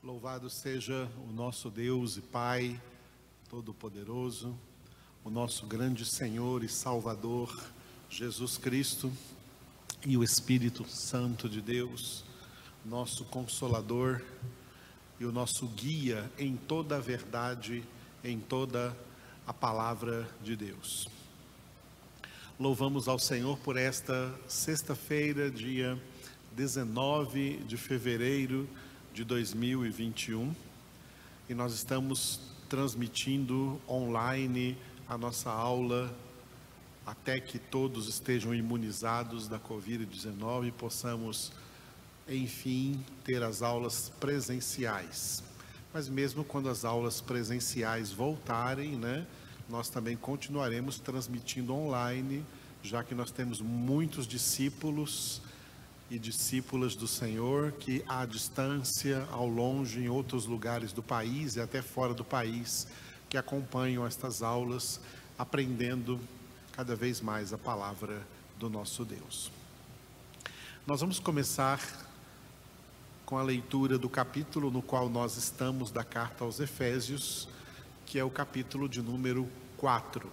Louvado seja o nosso Deus e Pai Todo-Poderoso, o nosso grande Senhor e Salvador, Jesus Cristo, e o Espírito Santo de Deus, nosso Consolador e o nosso guia em toda a verdade, em toda a palavra de Deus. Louvamos ao Senhor por esta sexta-feira, dia 19 de fevereiro de 2021 e nós estamos transmitindo online a nossa aula até que todos estejam imunizados da Covid-19 e possamos, enfim, ter as aulas presenciais. Mas mesmo quando as aulas presenciais voltarem, né, nós também continuaremos transmitindo online, já que nós temos muitos discípulos e discípulas do Senhor que à distância, ao longe, em outros lugares do país e até fora do país, que acompanham estas aulas, aprendendo cada vez mais a palavra do nosso Deus. Nós vamos começar com a leitura do capítulo no qual nós estamos da carta aos Efésios, que é o capítulo de número 4.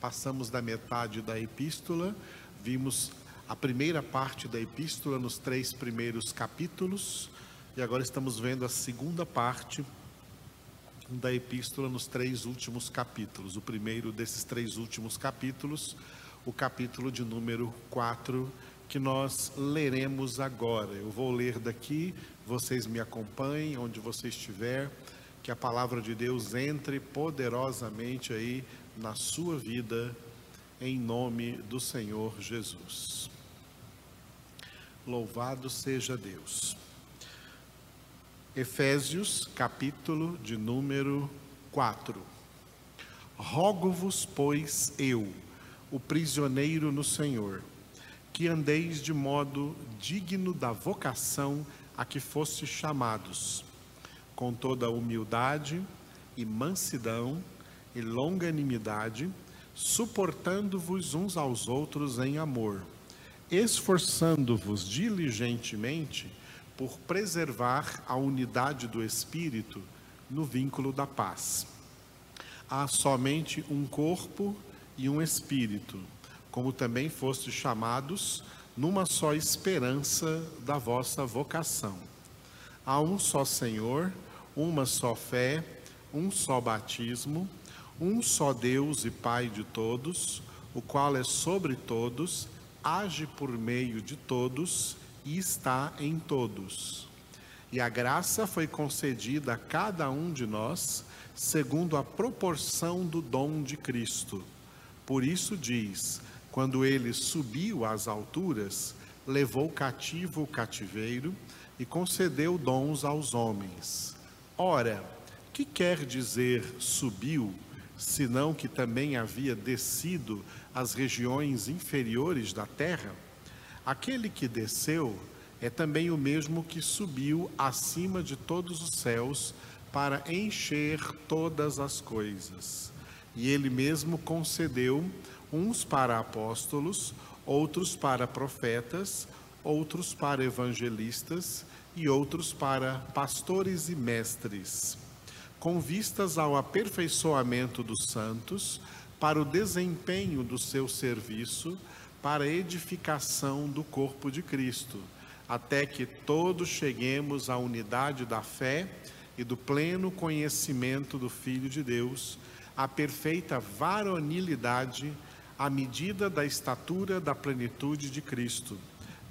Passamos da metade da epístola, vimos a primeira parte da epístola nos três primeiros capítulos e agora estamos vendo a segunda parte da epístola nos três últimos capítulos. O primeiro desses três últimos capítulos, o capítulo de número 4, que nós leremos agora. Eu vou ler daqui, vocês me acompanhem onde você estiver, que a palavra de Deus entre poderosamente aí na sua vida, em nome do Senhor Jesus. Louvado seja Deus. Efésios, capítulo de número 4. Rogo-vos, pois, eu, o prisioneiro no Senhor, que andeis de modo digno da vocação a que foste chamados, com toda humildade e mansidão e longanimidade, suportando-vos uns aos outros em amor esforçando-vos diligentemente por preservar a unidade do espírito no vínculo da paz. Há somente um corpo e um espírito, como também fostes chamados numa só esperança da vossa vocação. Há um só Senhor, uma só fé, um só batismo, um só Deus e Pai de todos, o qual é sobre todos age por meio de todos e está em todos. E a graça foi concedida a cada um de nós, segundo a proporção do dom de Cristo. Por isso diz: quando ele subiu às alturas, levou cativo o cativeiro e concedeu dons aos homens. Ora, que quer dizer subiu, senão que também havia descido às regiões inferiores da terra, aquele que desceu é também o mesmo que subiu acima de todos os céus para encher todas as coisas. E ele mesmo concedeu uns para apóstolos, outros para profetas, outros para evangelistas e outros para pastores e mestres, com vistas ao aperfeiçoamento dos santos para o desempenho do seu serviço, para a edificação do corpo de Cristo, até que todos cheguemos à unidade da fé e do pleno conhecimento do Filho de Deus, à perfeita varonilidade, à medida da estatura da plenitude de Cristo,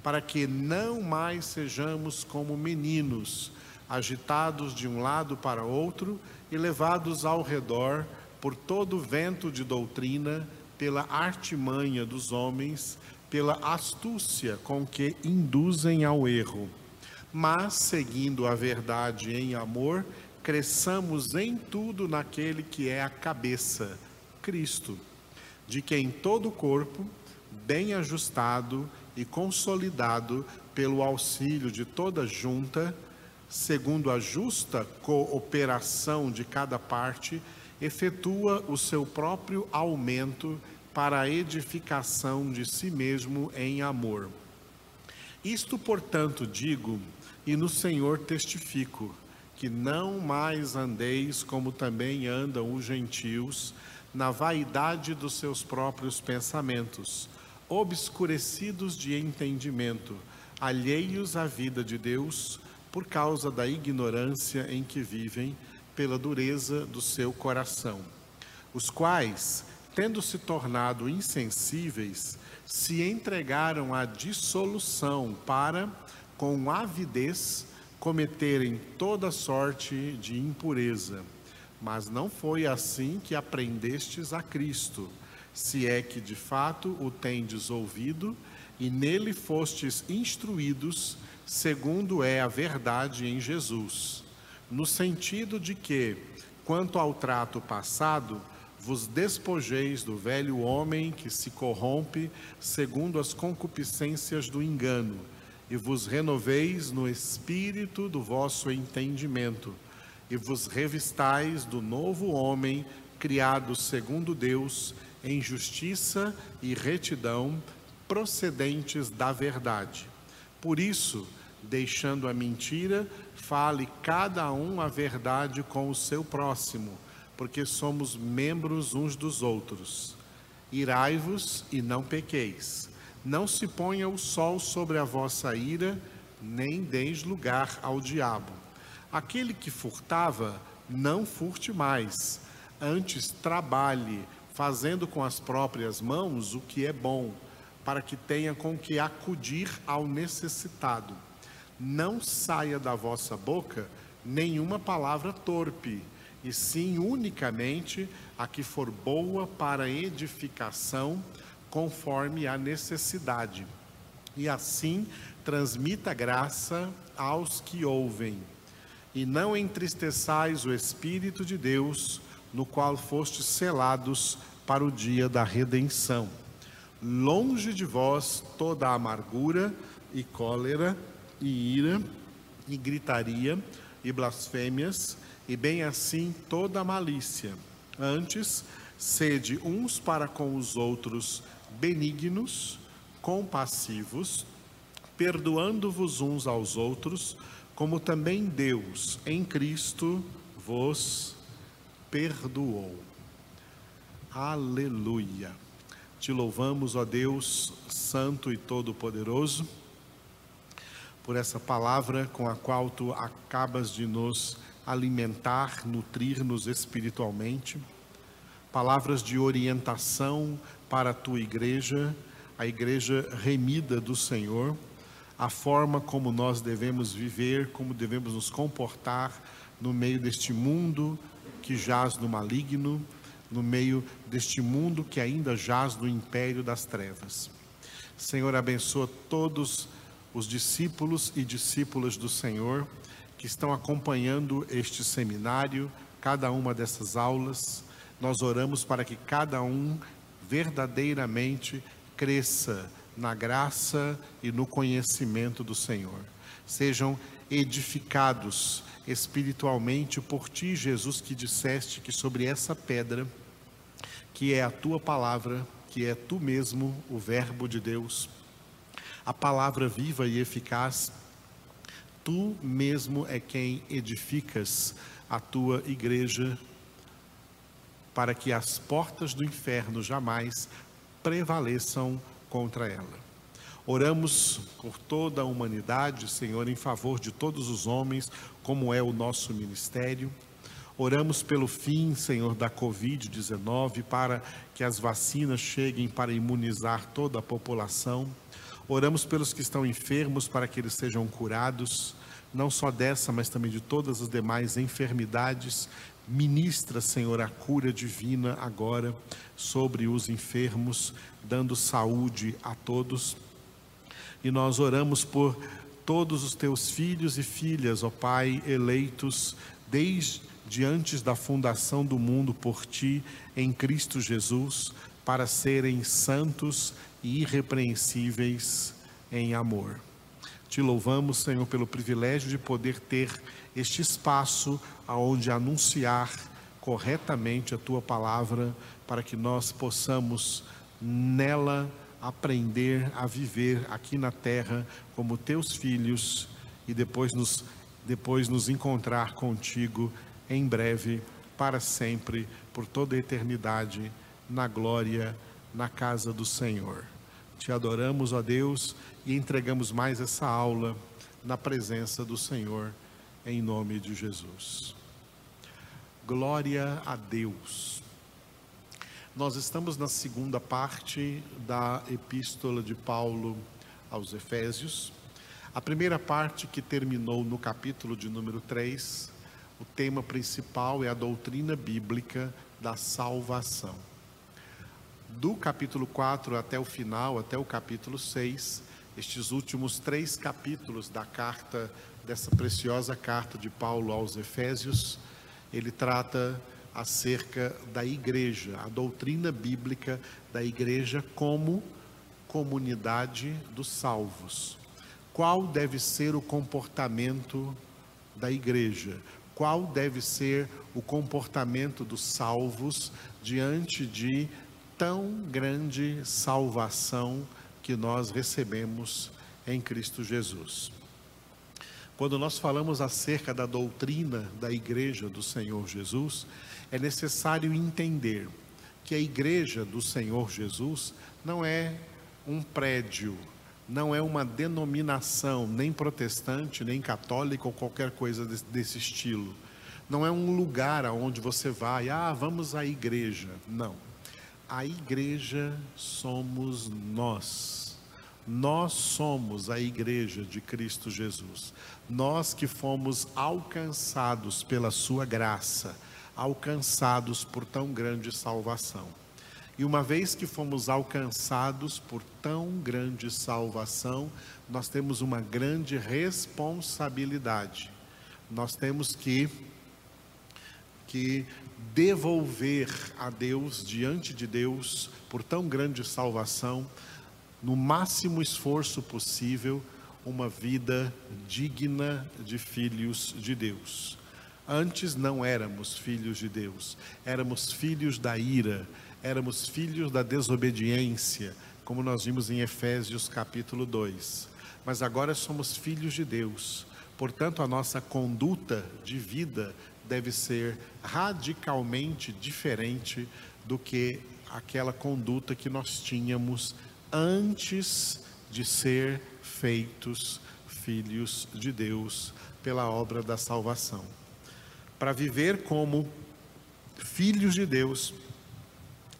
para que não mais sejamos como meninos, agitados de um lado para outro e levados ao redor por todo vento de doutrina, pela artimanha dos homens, pela astúcia com que induzem ao erro. Mas, seguindo a verdade em amor, cresçamos em tudo naquele que é a cabeça, Cristo, de quem todo o corpo, bem ajustado e consolidado pelo auxílio de toda junta, segundo a justa cooperação de cada parte, efetua o seu próprio aumento para a edificação de si mesmo em amor. Isto, portanto, digo, e no Senhor testifico, que não mais andeis como também andam os gentios, na vaidade dos seus próprios pensamentos, obscurecidos de entendimento, alheios à vida de Deus, por causa da ignorância em que vivem, pela dureza do seu coração, os quais, tendo se tornado insensíveis, se entregaram à dissolução para, com avidez, cometerem toda sorte de impureza. Mas não foi assim que aprendestes a Cristo, se é que de fato o tendes ouvido e nele fostes instruídos, segundo é a verdade em Jesus, no sentido de que, quanto ao trato passado, vos despojeis do velho homem que se corrompe segundo as concupiscências do engano, e vos renoveis no espírito do vosso entendimento, e vos revistais do novo homem, criado segundo Deus, em justiça e retidão, procedentes da verdade. Por isso, deixando a mentira, fale cada um a verdade com o seu próximo porque somos membros uns dos outros. Irai-vos e não pequeis. Não se ponha o sol sobre a vossa ira, nem deis lugar ao diabo. Aquele que furtava, não furte mais. Antes trabalhe, fazendo com as próprias mãos o que é bom, para que tenha com que acudir ao necessitado. Não saia da vossa boca nenhuma palavra torpe e sim unicamente a que for boa para edificação, conforme a necessidade. E assim transmita graça aos que ouvem. E não entristeçais o Espírito de Deus, no qual fostes selados para o dia da redenção. Longe de vós toda amargura e cólera e ira e gritaria e blasfêmias e bem assim toda malícia. Antes, sede uns para com os outros benignos, compassivos, perdoando-vos uns aos outros, como também Deus em Cristo vos perdoou. Aleluia. Te louvamos, ó Deus Santo e Todo-Poderoso, por essa palavra com a qual tu acabas de nos alimentar, nutrir-nos espiritualmente, palavras de orientação para a tua igreja, a igreja remida do Senhor, a forma como nós devemos viver, como devemos nos comportar no meio deste mundo que jaz no maligno, no meio deste mundo que ainda jaz no império das trevas. Senhor, abençoa todos os discípulos e discípulas do Senhor que estão acompanhando este seminário, cada uma dessas aulas. Nós oramos para que cada um verdadeiramente cresça na graça e no conhecimento do Senhor. Sejam edificados espiritualmente por ti, Jesus, que disseste que sobre essa pedra, que é a tua palavra, que é tu mesmo, o Verbo de Deus, a palavra viva e eficaz, tu mesmo é quem edificas a tua igreja, para que as portas do inferno jamais prevaleçam contra ela. Oramos por toda a humanidade, Senhor, em favor de todos os homens, como é o nosso ministério. Oramos pelo fim, Senhor, da Covid-19, para que as vacinas cheguem para imunizar toda a população. Oramos pelos que estão enfermos, para que eles sejam curados não só dessa, mas também de todas as demais enfermidades. Ministra, Senhor, a cura divina agora sobre os enfermos, dando saúde a todos. E nós oramos por todos os teus filhos e filhas, ó Pai, eleitos desde antes da fundação do mundo por ti, em Cristo Jesus, para serem santos e irrepreensíveis em amor. Te louvamos, Senhor, pelo privilégio de poder ter este espaço aonde anunciar corretamente a tua palavra, para que nós possamos nela aprender a viver aqui na terra como teus filhos e depois nos depois nos encontrar contigo em breve, para sempre, por toda a eternidade, na glória, na casa do Senhor. Te adoramos, ó Deus, e entregamos mais essa aula na presença do Senhor, em nome de Jesus. Glória a Deus. Nós estamos na segunda parte da epístola de Paulo aos Efésios. A primeira parte, que terminou no capítulo de número 3, o tema principal é a doutrina bíblica da salvação. Do capítulo 4 até o final, até o capítulo 6, estes últimos três capítulos da carta, dessa preciosa carta de Paulo aos Efésios, ele trata acerca da igreja, a doutrina bíblica da igreja como comunidade dos salvos. Qual deve ser o comportamento da igreja? Qual deve ser o comportamento dos salvos diante de tão grande salvação que nós recebemos em Cristo Jesus? Quando nós falamos acerca da doutrina da igreja do Senhor Jesus, é necessário entender que a igreja do Senhor Jesus não é um prédio, não é uma denominação, nem protestante, nem católica ou qualquer coisa desse, desse estilo. Não é um lugar aonde você vai, ah, vamos à igreja. Não. A igreja somos nós. Nós somos a igreja de Cristo Jesus. Nós que fomos alcançados pela Sua graça, alcançados por tão grande salvação. E uma vez que fomos alcançados por tão grande salvação, nós temos uma grande responsabilidade. Nós temos que que devolver a Deus diante de Deus por tão grande salvação no máximo esforço possível, uma vida digna de filhos de Deus. Antes não éramos filhos de Deus, éramos filhos da ira, éramos filhos da desobediência, como nós vimos em Efésios capítulo 2. Mas agora somos filhos de Deus, portanto, a nossa conduta de vida deve ser radicalmente diferente do que aquela conduta que nós tínhamos antes de ser feitos filhos de Deus pela obra da salvação. Para viver como filhos de Deus,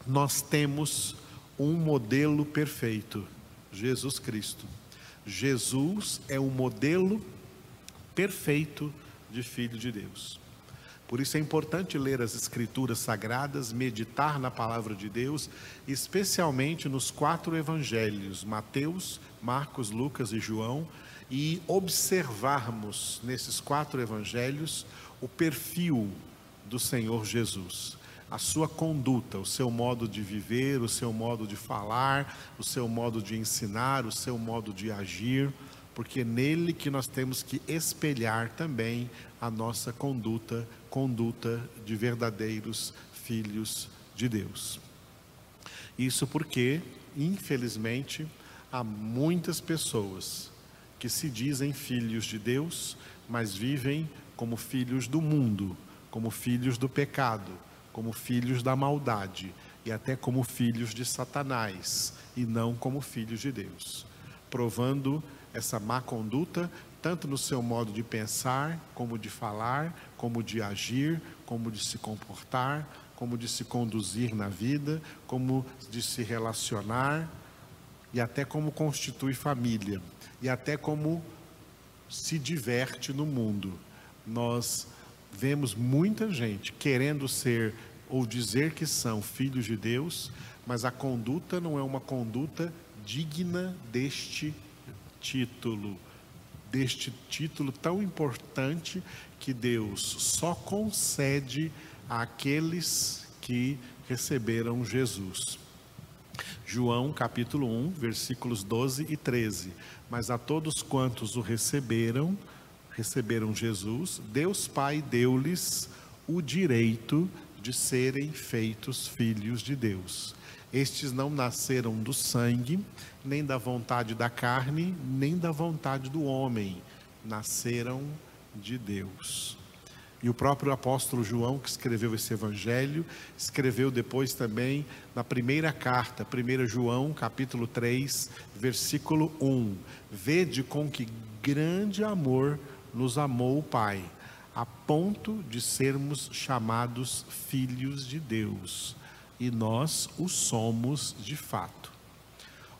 nós temos um modelo perfeito, Jesus Cristo. Jesus é o modelo perfeito de filho de Deus. Por isso é importante ler as Escrituras sagradas, meditar na palavra de Deus, especialmente nos quatro evangelhos, Mateus, Marcos, Lucas e João, e observarmos nesses quatro evangelhos o perfil do Senhor Jesus, a sua conduta, o seu modo de viver, o seu modo de falar, o seu modo de ensinar, o seu modo de agir porque é nele que nós temos que espelhar também a nossa conduta, conduta de verdadeiros filhos de Deus. Isso porque, infelizmente, há muitas pessoas que se dizem filhos de Deus, mas vivem como filhos do mundo, como filhos do pecado, como filhos da maldade e até como filhos de Satanás e não como filhos de Deus, provando essa má conduta, tanto no seu modo de pensar, como de falar, como de agir, como de se comportar, como de se conduzir na vida, como de se relacionar e até como constitui família e até como se diverte no mundo. Nós vemos muita gente querendo ser ou dizer que são filhos de Deus, mas a conduta não é uma conduta digna deste título, deste título tão importante que Deus só concede àqueles que receberam Jesus. João capítulo 1, versículos 12 e 13. Mas a todos quantos o receberam, receberam Jesus, Deus Pai deu-lhes o direito de serem feitos filhos de Deus. Estes não nasceram do sangue, nem da vontade da carne, nem da vontade do homem. Nasceram de Deus. E o próprio apóstolo João, que escreveu esse evangelho, escreveu depois também na primeira carta, 1 João, capítulo 3, versículo 1: Vede com que grande amor nos amou o Pai, a ponto de sermos chamados filhos de Deus, e nós o somos de fato.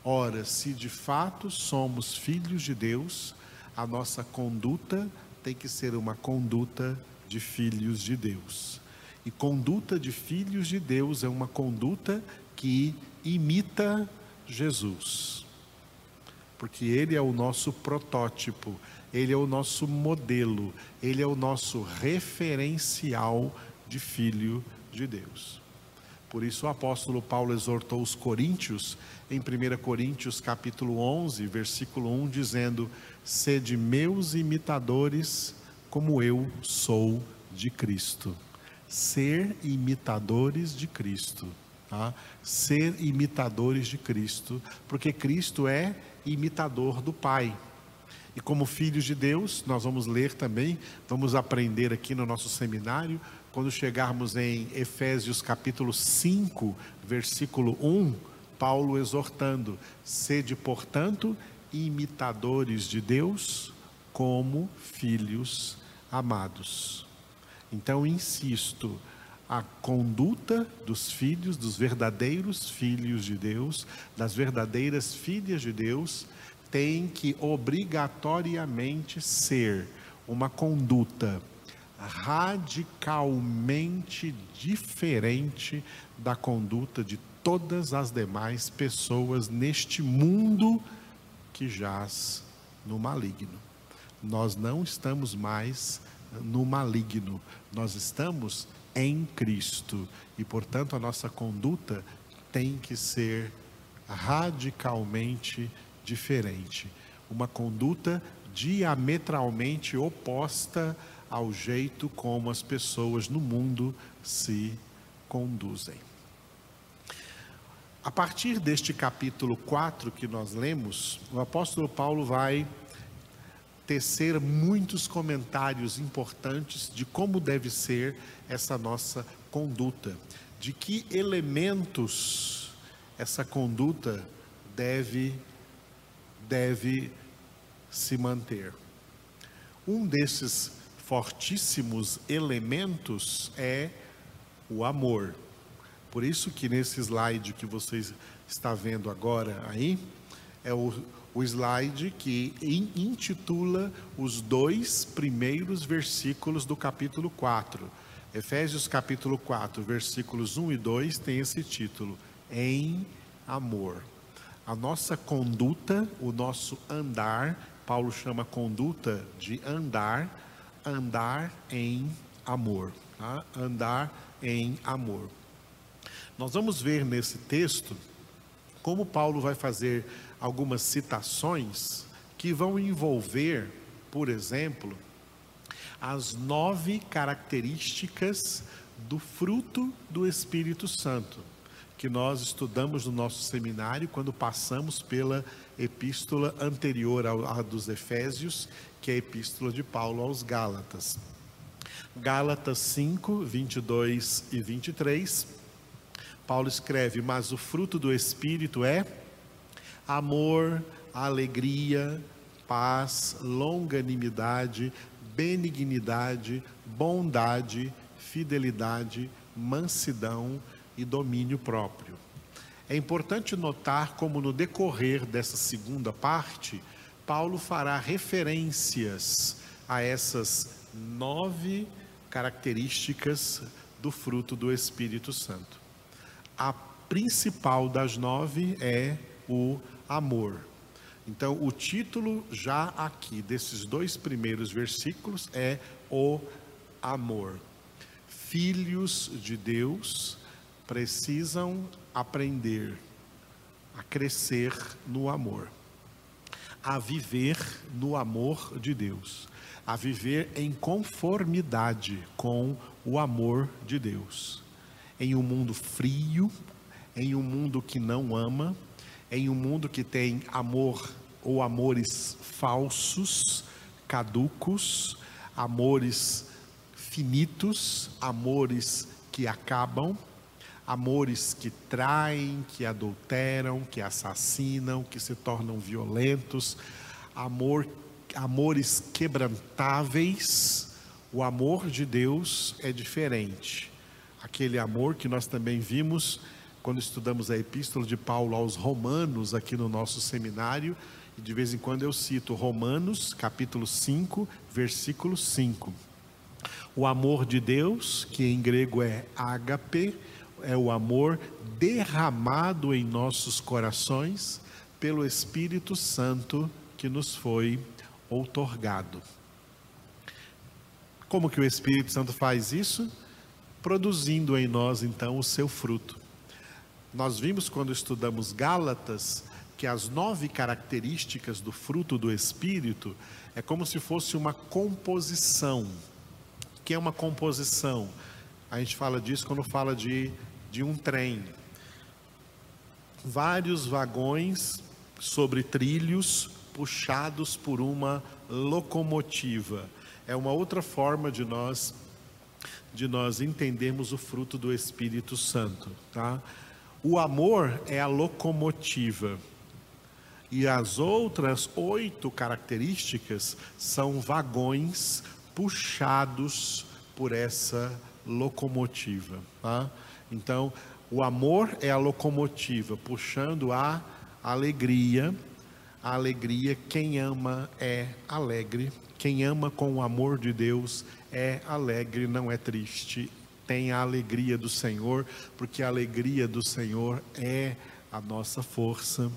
Ora, se de fato somos filhos de Deus, a nossa conduta tem que ser uma conduta de filhos de Deus. E conduta de filhos de Deus é uma conduta que imita Jesus. Porque ele é o nosso protótipo, ele é o nosso modelo, ele é o nosso referencial de filho de Deus. Por isso o apóstolo Paulo exortou os coríntios em 1 Coríntios capítulo 11, versículo 1, dizendo: "Sede meus imitadores, como eu sou de Cristo. Ser imitadores de Cristo. Tá? Ser imitadores de Cristo, porque Cristo é imitador do Pai. E como filhos de Deus, nós vamos ler também, vamos aprender aqui no nosso seminário, quando chegarmos em Efésios capítulo 5, versículo 1, Paulo exortando: sede, portanto, imitadores de Deus como filhos amados. Então, insisto, a conduta dos filhos, dos verdadeiros filhos de Deus, das verdadeiras filhas de Deus, tem que obrigatoriamente ser uma conduta radicalmente diferente da conduta de todas as demais pessoas neste mundo que jaz no maligno. Nós não estamos mais no maligno, nós estamos em Cristo e, portanto, a nossa conduta tem que ser radicalmente diferente. Uma conduta diametralmente oposta ao jeito como as pessoas no mundo se conduzem. A partir deste capítulo 4 que nós lemos, o apóstolo Paulo vai tecer muitos comentários importantes de como deve ser essa nossa conduta, de que elementos essa conduta deve deve se manter. Um desses fortíssimos elementos é o amor. Por isso que nesse slide que vocês está vendo agora aí é o o slide que intitula os dois primeiros versículos do capítulo 4. Efésios capítulo 4, versículos 1 e 2 tem esse título: Em amor. A nossa conduta, o nosso andar, Paulo chama conduta de andar, andar em amor. Tá? Andar em amor. Nós vamos ver nesse texto como Paulo vai fazer algumas citações que vão envolver, por exemplo, as nove características do fruto do Espírito Santo, que nós estudamos no nosso seminário quando passamos pela epístola anterior à dos Efésios, que é a epístola de Paulo aos Gálatas. Gálatas 5, 22 e 23, Paulo escreve: Mas o fruto do Espírito é amor, alegria, paz, longanimidade, benignidade, bondade, fidelidade, mansidão e domínio próprio. É importante notar como no decorrer dessa segunda parte, Paulo fará referências a essas nove características do fruto do Espírito Santo. A principal das nove é o amor. Então, o título já aqui desses dois primeiros versículos é o amor. Filhos de Deus precisam aprender a crescer no amor, a viver no amor de Deus, a viver em conformidade com o amor de Deus. Em um mundo frio, em um mundo que não ama, em um mundo que tem amor ou amores falsos, caducos, amores finitos, amores que acabam, amores que traem, que adulteram, que assassinam, que se tornam violentos, amor, amores quebrantáveis. O amor de Deus é diferente. Aquele amor que nós também vimos quando estudamos a epístola de Paulo aos Romanos aqui no nosso seminário, e de vez em quando eu cito Romanos, capítulo 5, versículo 5. O amor de Deus, que em grego é ágape, é o amor derramado em nossos corações pelo Espírito Santo que nos foi outorgado. Como que o Espírito Santo faz isso? Produzindo em nós então o seu fruto. Nós vimos quando estudamos Gálatas que as nove características do fruto do Espírito é como se fosse uma composição. O que é uma composição? A gente fala disso quando fala de, de um trem. Vários vagões sobre trilhos puxados por uma locomotiva. É uma outra forma de nós de nós entendermos o fruto do Espírito Santo, tá? O amor é a locomotiva. E as outras oito características são vagões puxados por essa locomotiva. Tá? Então, o amor é a locomotiva, puxando a alegria. A alegria, quem ama é alegre. Quem ama com o amor de Deus é alegre, não é triste, tem a alegria do Senhor, porque a alegria do Senhor é a nossa força.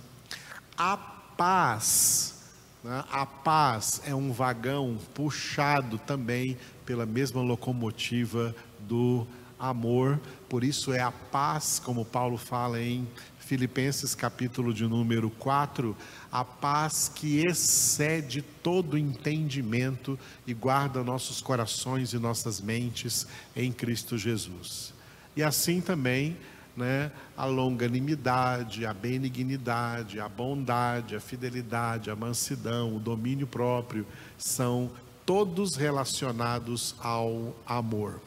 A paz, né? a paz é um vagão puxado também pela mesma locomotiva do amor, por isso é a paz, como Paulo fala em Filipenses capítulo de número 4, a paz que excede todo entendimento e guarda nossos corações e nossas mentes em Cristo Jesus. E assim também, né, a longanimidade, a benignidade, a bondade, a fidelidade, a mansidão, o domínio próprio, são todos relacionados ao amor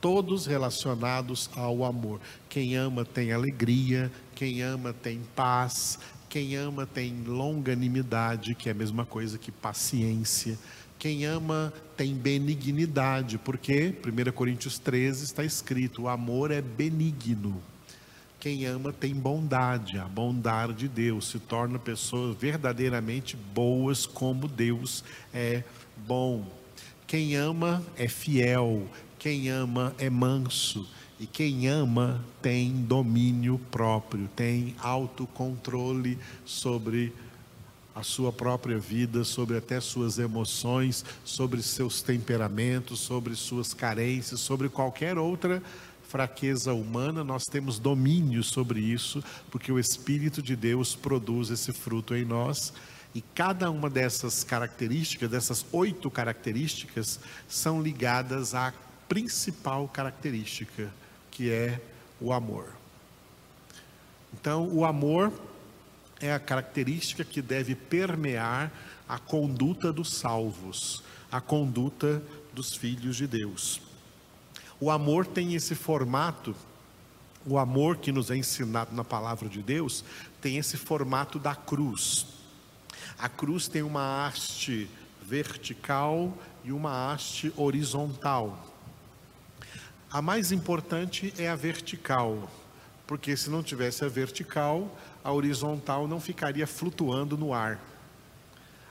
todos relacionados ao amor. Quem ama tem alegria, quem ama tem paz, quem ama tem longanimidade, que é a mesma coisa que paciência. Quem ama tem benignidade, porque 1 Coríntios 13 está escrito: o amor é benigno. Quem ama tem bondade, a bondade de Deus se torna pessoas verdadeiramente boas como Deus é bom. Quem ama é fiel, quem ama é manso e quem ama tem domínio próprio, tem autocontrole sobre a sua própria vida, sobre até suas emoções, sobre seus temperamentos, sobre suas carências, sobre qualquer outra fraqueza humana, nós temos domínio sobre isso, porque o Espírito de Deus produz esse fruto em nós. E cada uma dessas características, dessas oito características, são ligadas à principal característica, que é o amor. Então, o amor é a característica que deve permear a conduta dos salvos, a conduta dos filhos de Deus. O amor tem esse formato, o amor que nos é ensinado na palavra de Deus, tem esse formato da cruz. A cruz tem uma haste vertical e uma haste horizontal. A mais importante é a vertical, porque se não tivesse a vertical, a horizontal não ficaria flutuando no ar.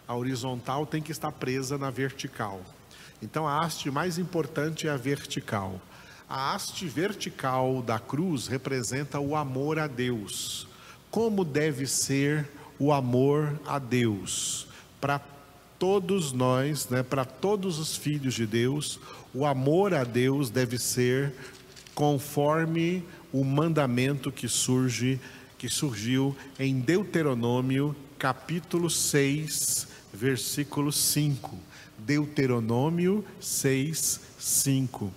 A horizontal tem que estar presa na vertical. Então a haste mais importante é a vertical. A haste vertical da cruz representa o amor a Deus. Como deve ser o amor a Deus? Para todos nós, né, para todos os filhos de Deus, o amor a Deus deve ser conforme o mandamento que surge, que surgiu em Deuteronômio, capítulo 6, versículo 5. Deuteronômio 6, 5.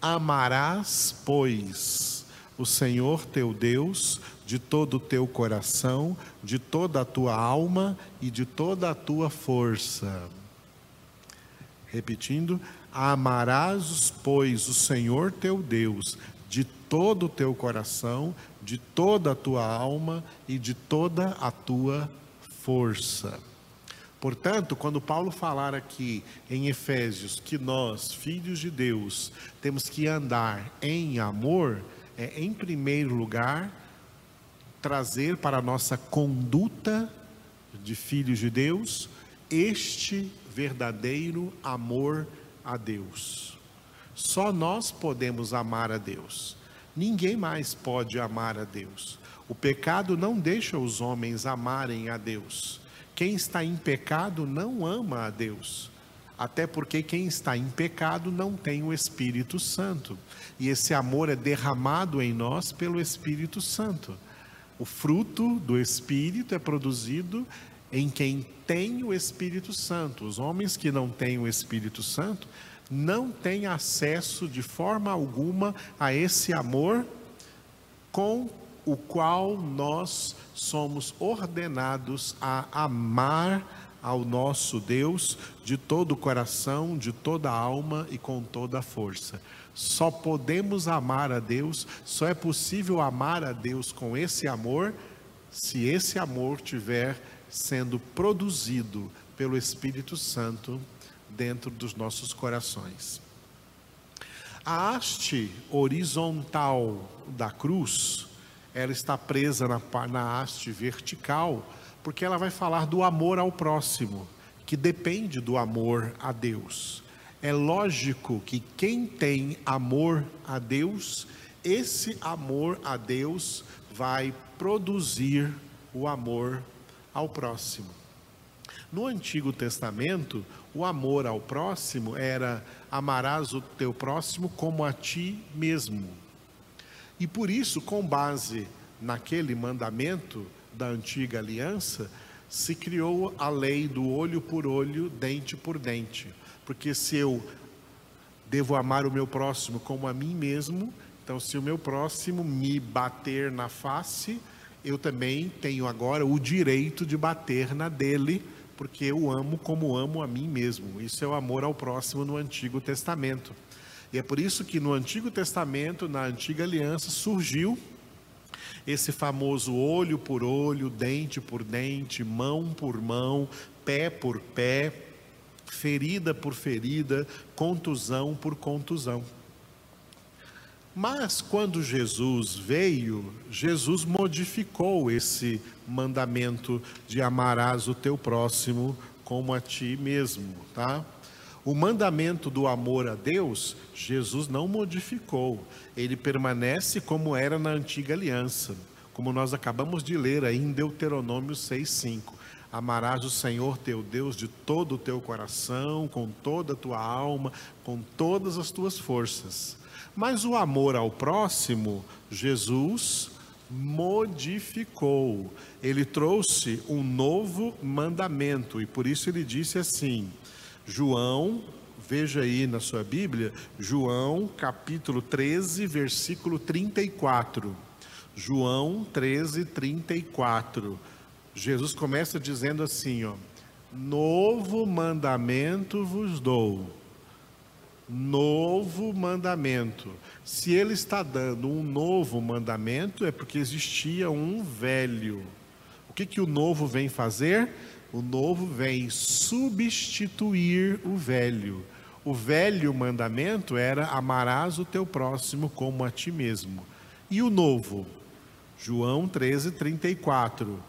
Amarás, pois, o Senhor teu Deus de todo o teu coração, de toda a tua alma e de toda a tua força. Repetindo, amarás, pois, o Senhor teu Deus de todo o teu coração, de toda a tua alma e de toda a tua força. Portanto, quando Paulo falar aqui em Efésios que nós, filhos de Deus, temos que andar em amor, é em primeiro lugar trazer para a nossa conduta de filhos de Deus este verdadeiro amor a Deus. Só nós podemos amar a Deus. Ninguém mais pode amar a Deus. O pecado não deixa os homens amarem a Deus. Quem está em pecado não ama a Deus. Até porque quem está em pecado não tem o Espírito Santo. E esse amor é derramado em nós pelo Espírito Santo. O fruto do Espírito é produzido em quem tem o Espírito Santo. Os homens que não têm o Espírito Santo não têm acesso de forma alguma a esse amor com o qual nós somos ordenados a amar ao nosso Deus de todo o coração, de toda a alma e com toda a força. Só podemos amar a Deus, só é possível amar a Deus com esse amor, se esse amor tiver sendo produzido pelo Espírito Santo dentro dos nossos corações. A haste horizontal da cruz, ela está presa na, na haste vertical, porque ela vai falar do amor ao próximo, que depende do amor a Deus. É lógico que quem tem amor a Deus, esse amor a Deus vai produzir o amor ao próximo. No Antigo Testamento, o amor ao próximo era amarás o teu próximo como a ti mesmo. E por isso, com base naquele mandamento da antiga aliança, se criou a lei do olho por olho, dente por dente. Porque se eu devo amar o meu próximo como a mim mesmo, então se o meu próximo me bater na face, eu também tenho agora o direito de bater na dele porque eu amo como amo a mim mesmo. Isso é o amor ao próximo no Antigo Testamento. E é por isso que no Antigo Testamento, na Antiga Aliança, surgiu esse famoso olho por olho, dente por dente, mão por mão, pé por pé, ferida por ferida, contusão por contusão. Mas quando Jesus veio, Jesus modificou esse mandamento de amarás o teu próximo como a ti mesmo, tá? O mandamento do amor a Deus, Jesus não modificou. Ele permanece como era na antiga aliança, como nós acabamos de ler aí em Deuteronômio 6:5. Amarás o Senhor teu Deus de todo o teu coração, com toda a tua alma, com todas as tuas forças. Mas o amor ao próximo, Jesus modificou. Ele trouxe um novo mandamento e por isso ele disse assim: João, veja aí na sua Bíblia, João capítulo 13, versículo 34. João 13, 34. Jesus começa dizendo assim, ó: Novo mandamento vos dou novo mandamento. Se ele está dando um novo mandamento, é porque existia um velho. O que, que o novo vem fazer? O novo vem substituir o velho. O velho mandamento era amarás o teu próximo como a ti mesmo. E o novo? João 13, 34.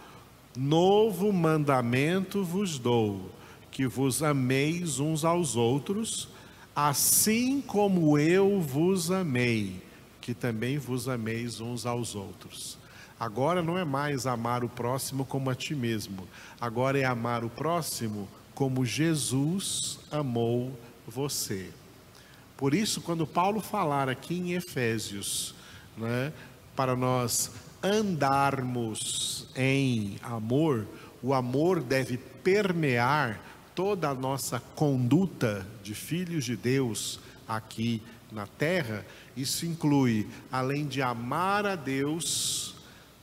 Novo mandamento vos dou, que vos ameis uns aos outros, assim como eu vos amei, que também vos ameis uns aos outros. Agora não é mais amar o próximo como a ti mesmo, agora é amar o próximo como Jesus amou você. Por isso, quando Paulo falar aqui em Efésios, né, para nós andarmos em amor, o amor deve permear toda a nossa conduta de filhos de Deus aqui na terra, isso inclui, além de amar a Deus,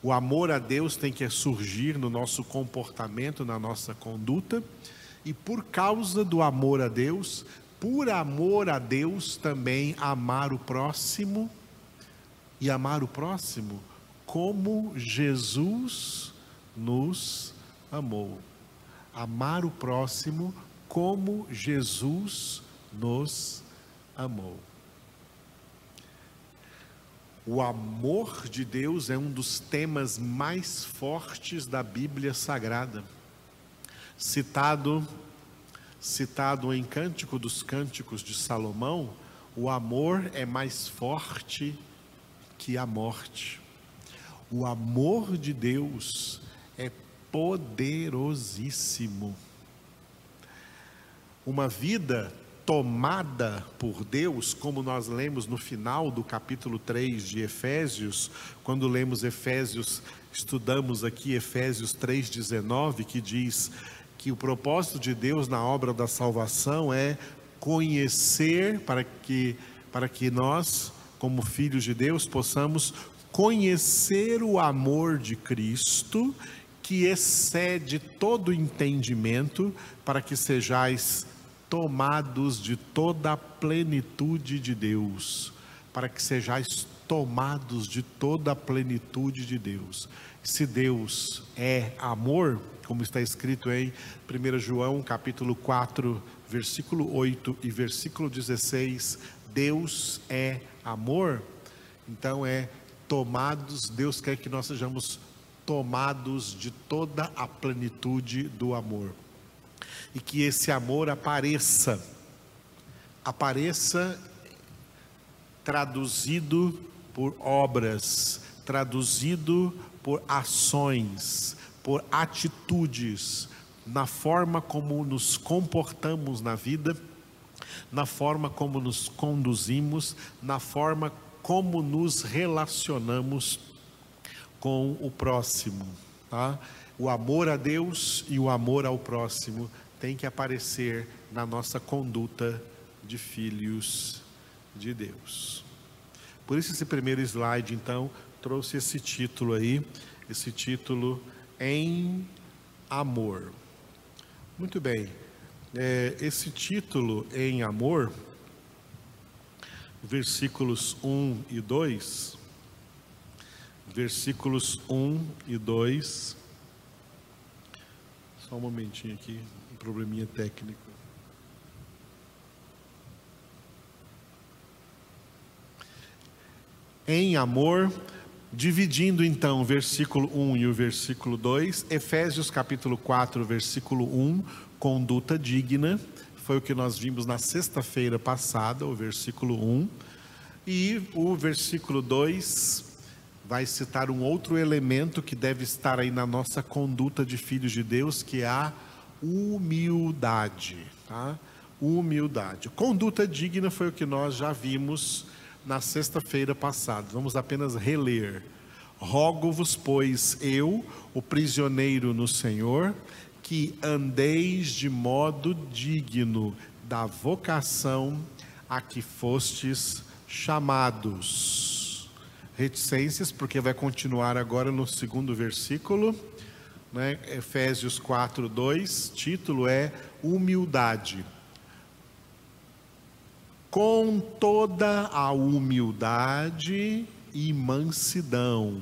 o amor a Deus tem que surgir no nosso comportamento, na nossa conduta, e por causa do amor a Deus, por amor a Deus, também amar o próximo e amar o próximo como Jesus nos amou. Amar o próximo como Jesus nos amou. O amor de Deus é um dos temas mais fortes da Bíblia Sagrada. Citado citado em Cântico dos Cânticos de Salomão, o amor é mais forte que a morte. O amor de Deus poderosíssimo. Uma vida tomada por Deus, como nós lemos no final do capítulo 3 de Efésios, quando lemos Efésios, estudamos aqui Efésios 3,19, que diz que o propósito de Deus na obra da salvação é conhecer, para que, para que nós, como filhos de Deus, possamos conhecer o amor de Cristo, que excede todo entendimento, para que sejais tomados de toda a plenitude de Deus, para que sejais tomados de toda a plenitude de Deus. Se Deus é amor, como está escrito em 1 João capítulo 4, versículo 8 e versículo 16, Deus é amor, então é tomados, Deus quer que nós sejamos tomados de toda a plenitude do amor. E que esse amor apareça, apareça traduzido por obras, traduzido por ações, por atitudes, na forma como nos comportamos na vida, na forma como nos conduzimos, na forma como nos relacionamos com o próximo. Tá? O amor a Deus e o amor ao próximo tem que aparecer na nossa conduta de filhos de Deus. Por isso esse primeiro slide então trouxe esse título aí, esse título em amor. Muito bem, é, esse título em amor, versículos 1 e 2, versículos 1 e 2, só um momentinho aqui, probleminha técnico. Em amor, dividindo então o versículo 1 e o versículo 2, Efésios capítulo 4, versículo 1, conduta digna, foi o que nós vimos na sexta-feira passada, o versículo 1, e o versículo 2 vai citar um outro elemento que deve estar aí na nossa conduta de filhos de Deus, que é a humildade. Tá? Humildade. Conduta digna foi o que nós já vimos na sexta-feira passada. Vamos apenas reler. Rogo-vos, pois, eu, o prisioneiro no Senhor, que andeis de modo digno da vocação a que fostes chamados. Reticências, porque vai continuar agora no segundo versículo né? Efésios 4, 2, título é Humildade. Com toda a humildade e mansidão,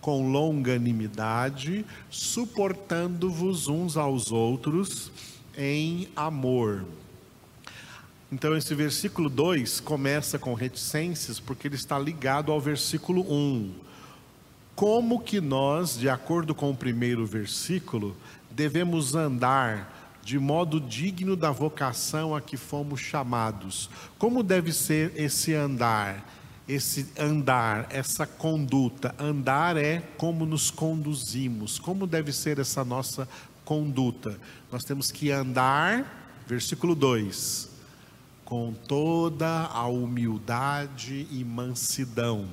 com longanimidade, suportando-vos uns aos outros em amor. Então, esse versículo 2 começa com reticências, porque ele está ligado ao versículo 1. Um como que nós, de acordo com o primeiro versículo, devemos andar de modo digno da vocação a que fomos chamados. Como deve ser esse andar? Esse andar, essa conduta. Andar é como nos conduzimos. Como deve ser essa nossa conduta? Nós temos que andar, versículo 2, com toda a humildade e mansidão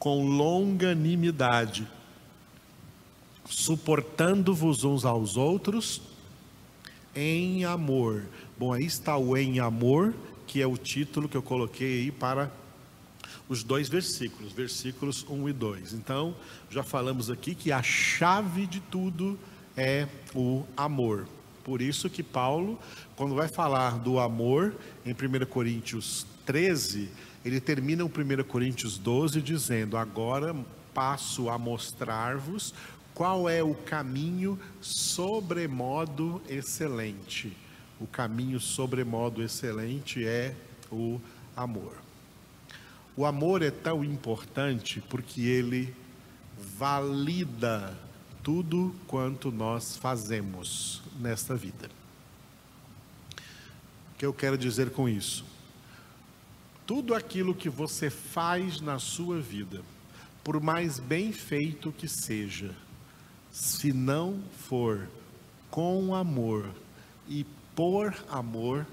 com longanimidade, suportando-vos uns aos outros em amor. Bom, aí está o em amor, que é o título que eu coloquei aí para os dois versículos, versículos 1 e 2. Então, já falamos aqui que a chave de tudo é o amor. Por isso que Paulo, quando vai falar do amor em 1 Coríntios 13, ele termina o 1 Coríntios 12 dizendo: Agora passo a mostrar-vos qual é o caminho sobremodo excelente. O caminho sobremodo excelente é o amor. O amor é tão importante porque ele valida tudo quanto nós fazemos nesta vida. O que eu quero dizer com isso? Tudo aquilo que você faz na sua vida, por mais bem feito que seja, se não for com amor e por amor,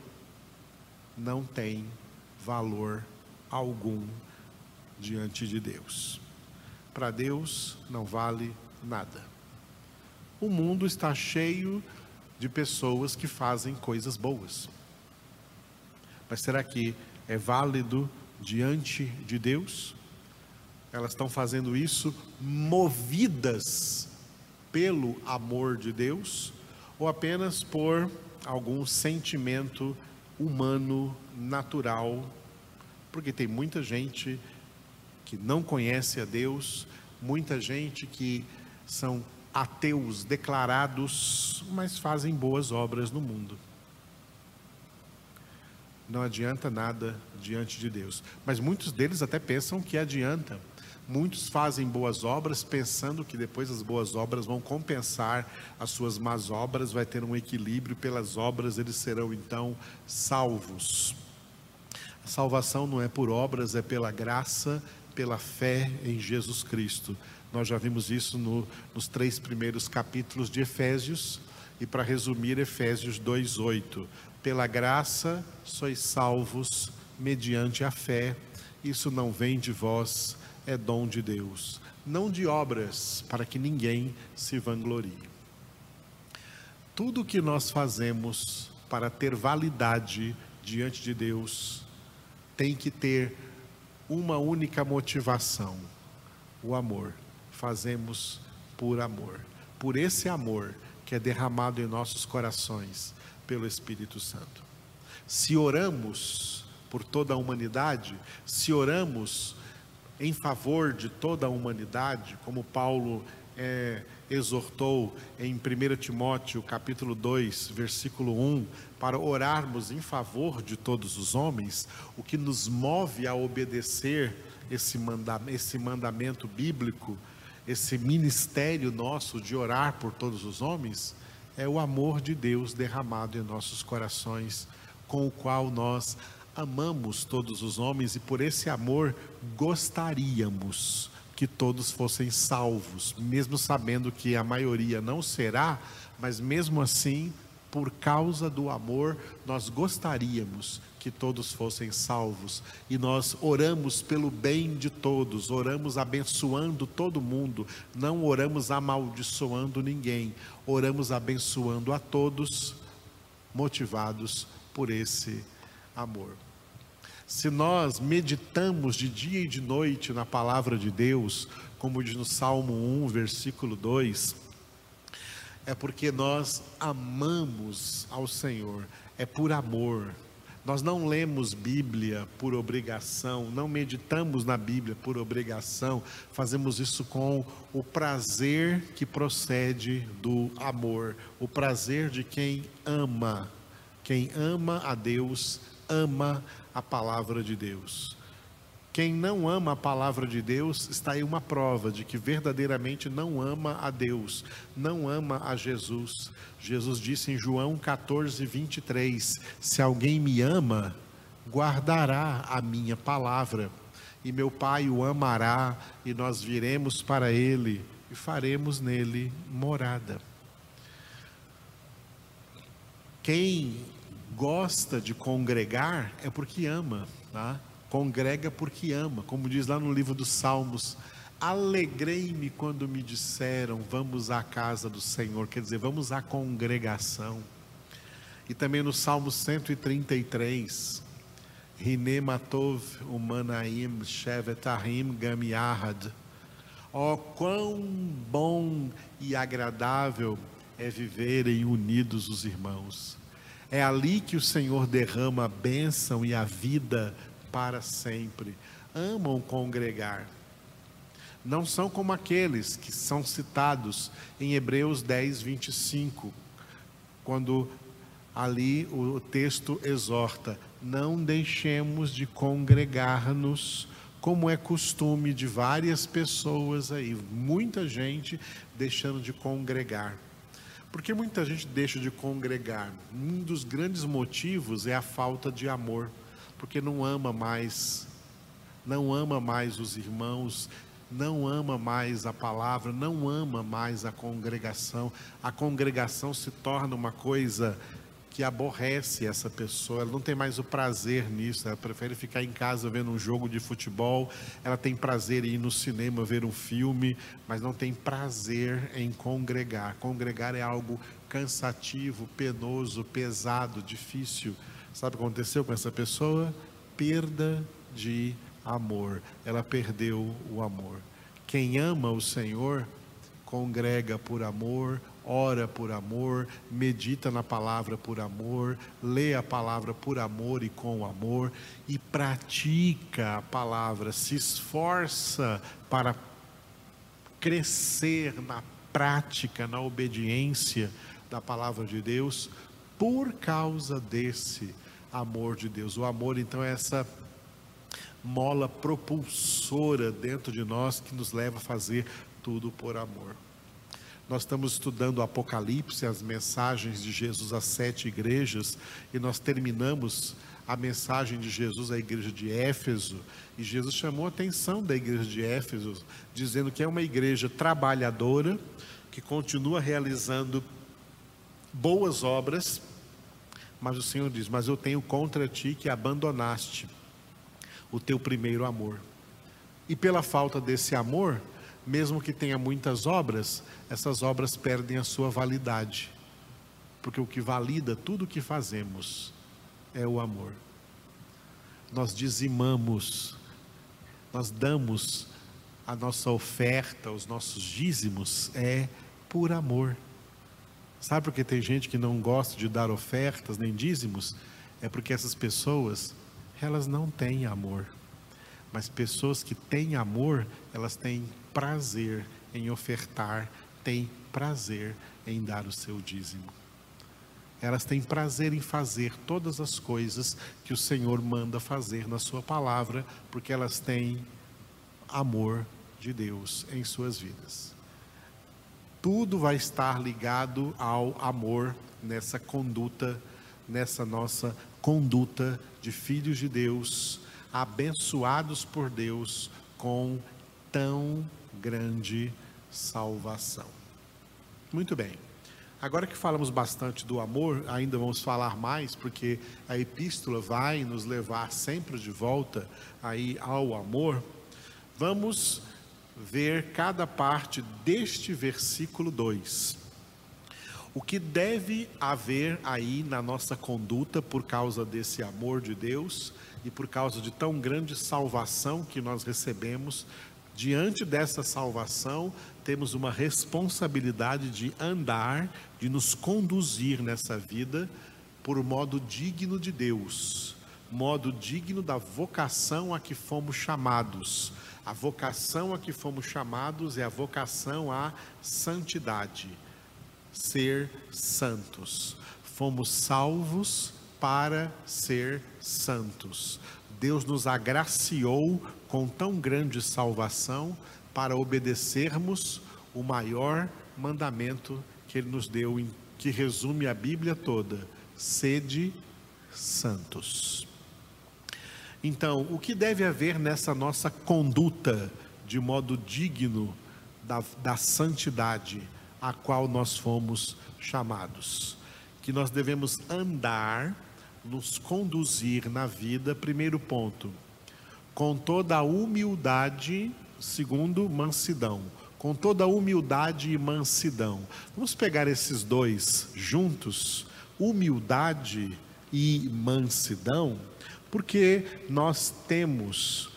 não tem valor algum diante de Deus. Para Deus não vale nada. O mundo está cheio de pessoas que fazem coisas boas. Mas será que é válido diante de Deus? Elas estão fazendo isso movidas pelo amor de Deus ou apenas por algum sentimento humano natural? Porque tem muita gente que não conhece a Deus, muita gente que são ateus declarados, mas fazem boas obras no mundo. Não adianta nada diante de Deus. Mas muitos deles até pensam que adianta Muitos fazem boas obras pensando que depois as boas obras vão compensar as suas más obras, vai ter um equilíbrio, pelas obras eles serão então salvos. A salvação não é por obras, é pela graça, pela fé em Jesus Cristo. Nós já vimos isso no, nos três primeiros capítulos de Efésios, e para resumir, Efésios 2,8: Pela graça sois salvos mediante a fé, isso não vem de vós é dom de Deus, não de obras, para que ninguém se vanglorie. Tudo que nós fazemos para ter validade diante de Deus tem que ter uma única motivação: o amor. Fazemos por amor. Por esse amor que é derramado em nossos corações pelo Espírito Santo. Se oramos por toda a humanidade, se oramos em favor de toda a humanidade, como Paulo é, exortou em 1 Timóteo capítulo 2, versículo 1, para orarmos em favor de todos os homens, o que nos move a obedecer esse, manda, esse mandamento bíblico, esse ministério nosso de orar por todos os homens, é o amor de Deus derramado em nossos corações, com o qual nós amamos todos os homens e por esse amor gostaríamos que todos fossem salvos, mesmo sabendo que a maioria não será, mas mesmo assim, por causa do amor, nós gostaríamos que todos fossem salvos e nós oramos pelo bem de todos, oramos abençoando todo mundo, não oramos amaldiçoando ninguém, oramos abençoando a todos, motivados por esse amor. Se nós meditamos de dia e de noite na palavra de Deus, como diz no Salmo 1, versículo 2, é porque nós amamos ao Senhor, é por amor. Nós não lemos Bíblia por obrigação, não meditamos na Bíblia por obrigação, fazemos isso com o prazer que procede do amor, o prazer de quem ama. Quem ama a Deus ama a palavra de Deus. Quem não ama a palavra de Deus, está aí uma prova de que verdadeiramente não ama a Deus, não ama a Jesus. Jesus disse em João 14, 23: Se alguém me ama, guardará a minha palavra, e meu Pai o amará, e nós viremos para ele e faremos nele morada. Quem gosta de congregar é porque ama, tá? Congrega porque ama, como diz lá no livro dos Salmos. Alegrei-me quando me disseram, vamos à casa do Senhor, quer dizer, vamos à congregação. E também no Salmo 133, Rine Matov Umanaim Shevetahim Gamiahad. Oh, quão bom e agradável é viverem unidos os irmãos. É ali que o Senhor derrama a bênção e a vida para sempre. Amam congregar. Não são como aqueles que são citados em Hebreus 10, 25, quando ali o texto exorta: não deixemos de congregar-nos, como é costume de várias pessoas aí, muita gente deixando de congregar. Por que muita gente deixa de congregar? Um dos grandes motivos é a falta de amor, porque não ama mais, não ama mais os irmãos, não ama mais a palavra, não ama mais a congregação. A congregação se torna uma coisa que aborrece essa pessoa, ela não tem mais o prazer nisso, ela prefere ficar em casa vendo um jogo de futebol, ela tem prazer em ir no cinema ver um filme, mas não tem prazer em congregar. Congregar é algo cansativo, penoso, pesado, difícil. Sabe o que aconteceu com essa pessoa? Perda de amor. Ela perdeu o amor. Quem ama o Senhor, congrega por amor, ora por amor, medita na palavra por amor, lê a palavra por amor e com amor e pratica a palavra, se esforça para crescer na prática, na obediência da palavra de Deus, por causa desse amor de Deus. O amor, então, é essa mola propulsora dentro de nós que nos leva a fazer tudo por amor. Nós estamos estudando o Apocalipse, as mensagens de Jesus às sete igrejas, e nós terminamos a mensagem de Jesus à igreja de Éfeso, e Jesus chamou a atenção da igreja de Éfeso, dizendo que é uma igreja trabalhadora, que continua realizando boas obras, mas o Senhor diz: Mas eu tenho contra ti que abandonaste o teu primeiro amor. E pela falta desse amor, mesmo que tenha muitas obras, essas obras perdem a sua validade. Porque o que valida tudo o que fazemos é o amor. Nós dizimamos, nós damos a nossa oferta, os nossos dízimos, é por amor. Sabe por que tem gente que não gosta de dar ofertas nem dízimos? É porque essas pessoas, elas não têm amor. Mas pessoas que têm amor, elas têm prazer em ofertar, têm prazer em dar o seu dízimo. Elas têm prazer em fazer todas as coisas que o Senhor manda fazer na Sua palavra, porque elas têm amor de Deus em suas vidas. Tudo vai estar ligado ao amor nessa conduta, nessa nossa conduta de filhos de Deus, abençoados por Deus com tão grande salvação. Muito bem. Agora que falamos bastante do amor, ainda vamos falar mais, porque a epístola vai nos levar sempre de volta aí ao amor. Vamos ver cada parte deste versículo 2. O que deve haver aí na nossa conduta por causa desse amor de Deus e por causa de tão grande salvação que nós recebemos, diante dessa salvação, temos uma responsabilidade de andar, de nos conduzir nessa vida por modo digno de Deus, modo digno da vocação a que fomos chamados. A vocação a que fomos chamados é a vocação à santidade, ser santos. Fomos salvos para ser santos. Deus nos agraciou com tão grande salvação para obedecermos o maior mandamento que Ele nos deu, que resume a Bíblia toda: sede santos. Então, o que deve haver nessa nossa conduta de modo digno da, da santidade a qual nós fomos chamados? Que nós devemos andar nos conduzir na vida, primeiro ponto, com toda a humildade, segundo, mansidão. Com toda a humildade e mansidão. Vamos pegar esses dois juntos, humildade e mansidão, porque nós temos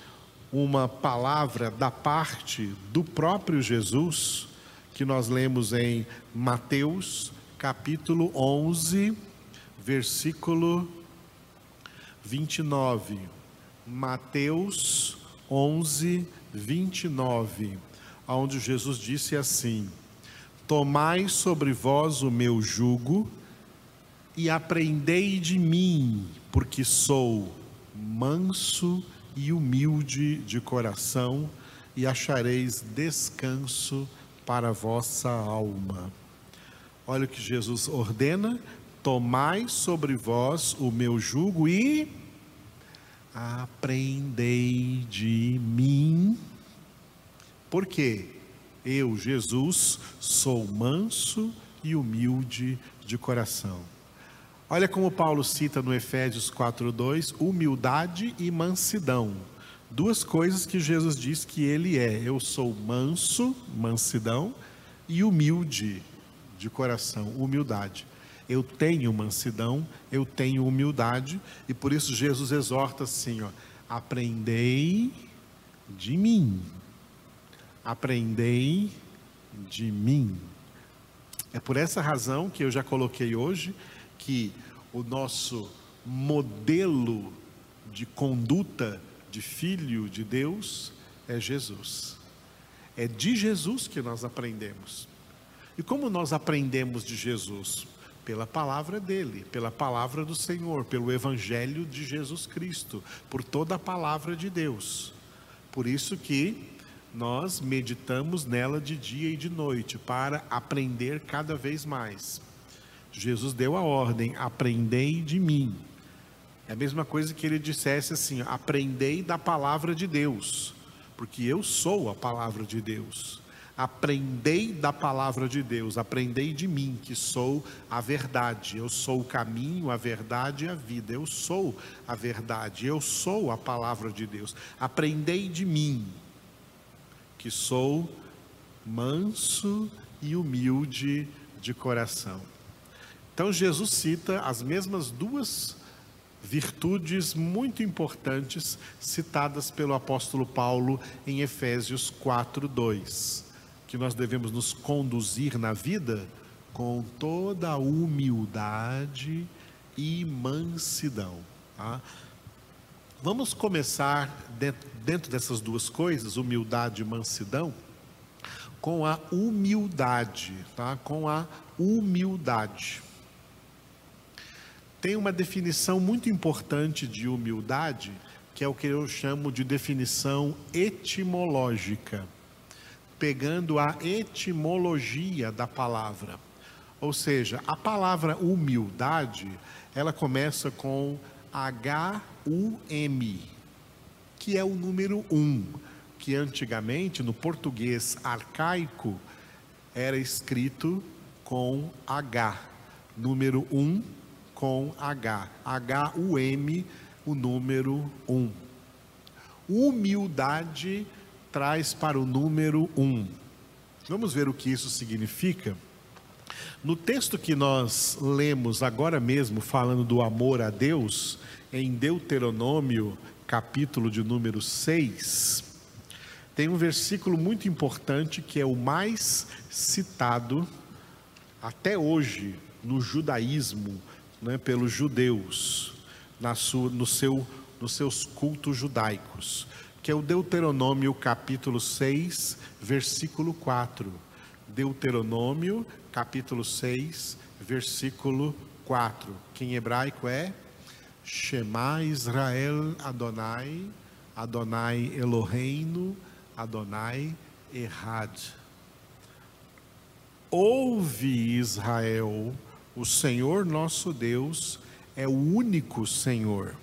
uma palavra da parte do próprio Jesus, que nós lemos em Mateus capítulo 11, versículo 29. Mateus 11, 29, onde Jesus disse assim: Tomai sobre vós o meu jugo e aprendei de mim, porque sou manso e humilde de coração, e achareis descanso para a vossa alma. Olha o que Jesus ordena: tomai sobre vós o meu jugo e aprendei de mim. Porque eu, Jesus, sou manso e humilde de coração. Olha como Paulo cita no Efésios 4:2, humildade e mansidão. Duas coisas que Jesus diz que ele é. Eu sou manso, mansidão, e humilde de coração, humildade. Eu tenho mansidão, eu tenho humildade, e por isso Jesus exorta assim, ó, aprendei de mim. Aprendei de mim. É por essa razão que eu já coloquei hoje que o nosso modelo de conduta de filho de Deus é Jesus. É de Jesus que nós aprendemos. E como nós aprendemos de Jesus? Pela palavra dele, pela palavra do Senhor, pelo evangelho de Jesus Cristo, por toda a palavra de Deus. Por isso que nós meditamos nela de dia e de noite para aprender cada vez mais. Jesus deu a ordem: aprendei de mim. É a mesma coisa que ele dissesse assim: aprendei da palavra de Deus, porque eu sou a palavra de Deus. Aprendei da palavra de Deus, aprendei de mim, que sou a verdade. Eu sou o caminho, a verdade e a vida. Eu sou a verdade, eu sou a palavra de Deus. Aprendei de mim, que sou manso e humilde de coração. Então Jesus cita as mesmas duas virtudes muito importantes citadas pelo apóstolo Paulo em Efésios 4:2, que nós devemos nos conduzir na vida com toda a humildade e mansidão. Tá? Vamos começar dentro, dessas duas coisas, humildade e mansidão, com a humildade, tá? Com a humildade tem uma definição muito importante de humildade, que é o que eu chamo de definição etimológica, pegando a etimologia da palavra. Ou seja, a palavra humildade, ela começa com H-U-M, que é o número 1, um, que antigamente no português arcaico era escrito com H, número 1 um, com H. H-U-M, o número 1. Humildade traz para o número 1. Vamos ver o que isso significa? No texto que nós lemos agora mesmo, falando do amor a Deus, em Deuteronômio, capítulo de número 6, tem um versículo muito importante que é o mais citado até hoje no judaísmo, né, pelos judeus na sua, no seu, nos seus cultos judaicos, que é o Deuteronômio capítulo 6, versículo 4. Deuteronômio capítulo 6, versículo 4, que em hebraico é Shema Israel Adonai, Adonai Eloheinu, Adonai Errad. Ouve Israel, o Senhor nosso Deus é o único Senhor.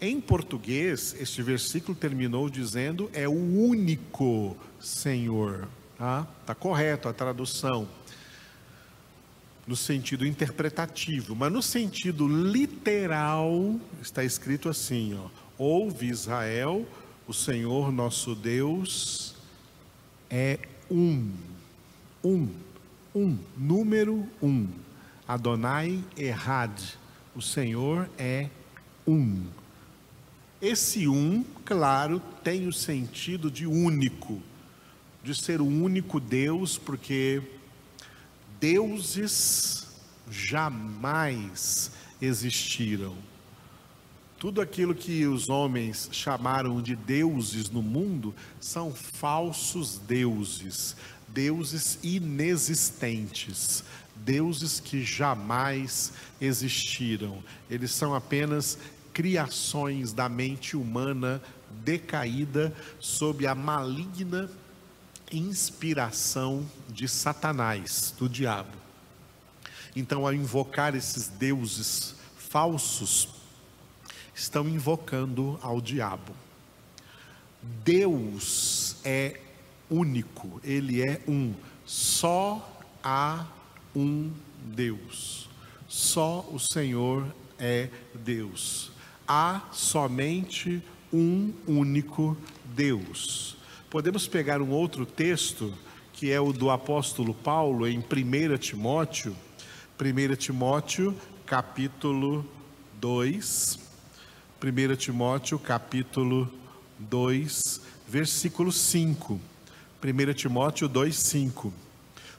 Em português, este versículo terminou dizendo é o único Senhor. Tá? Tá correto a tradução no sentido interpretativo, mas no sentido literal está escrito assim: ó, ouve Israel, o Senhor nosso Deus é um, um, um, número um. Adonai Errad, o Senhor é um. Esse um, claro, tem o sentido de único, de ser o único Deus, porque deuses jamais existiram. Tudo aquilo que os homens chamaram de deuses no mundo são falsos deuses, deuses inexistentes, deuses que jamais existiram. Eles são apenas criações da mente humana decaída sob a maligna inspiração de Satanás, do diabo. Então, ao invocar esses deuses falsos, estão invocando ao diabo. Deus é único, ele é um. Só há um Deus. Só o Senhor é Deus. Há somente um único Deus. Podemos pegar um outro texto, que é o do apóstolo Paulo, em 1 Timóteo, 1 Timóteo, capítulo 2. 1 Timóteo, capítulo 2, versículo 5. 1 Timóteo 2, 5.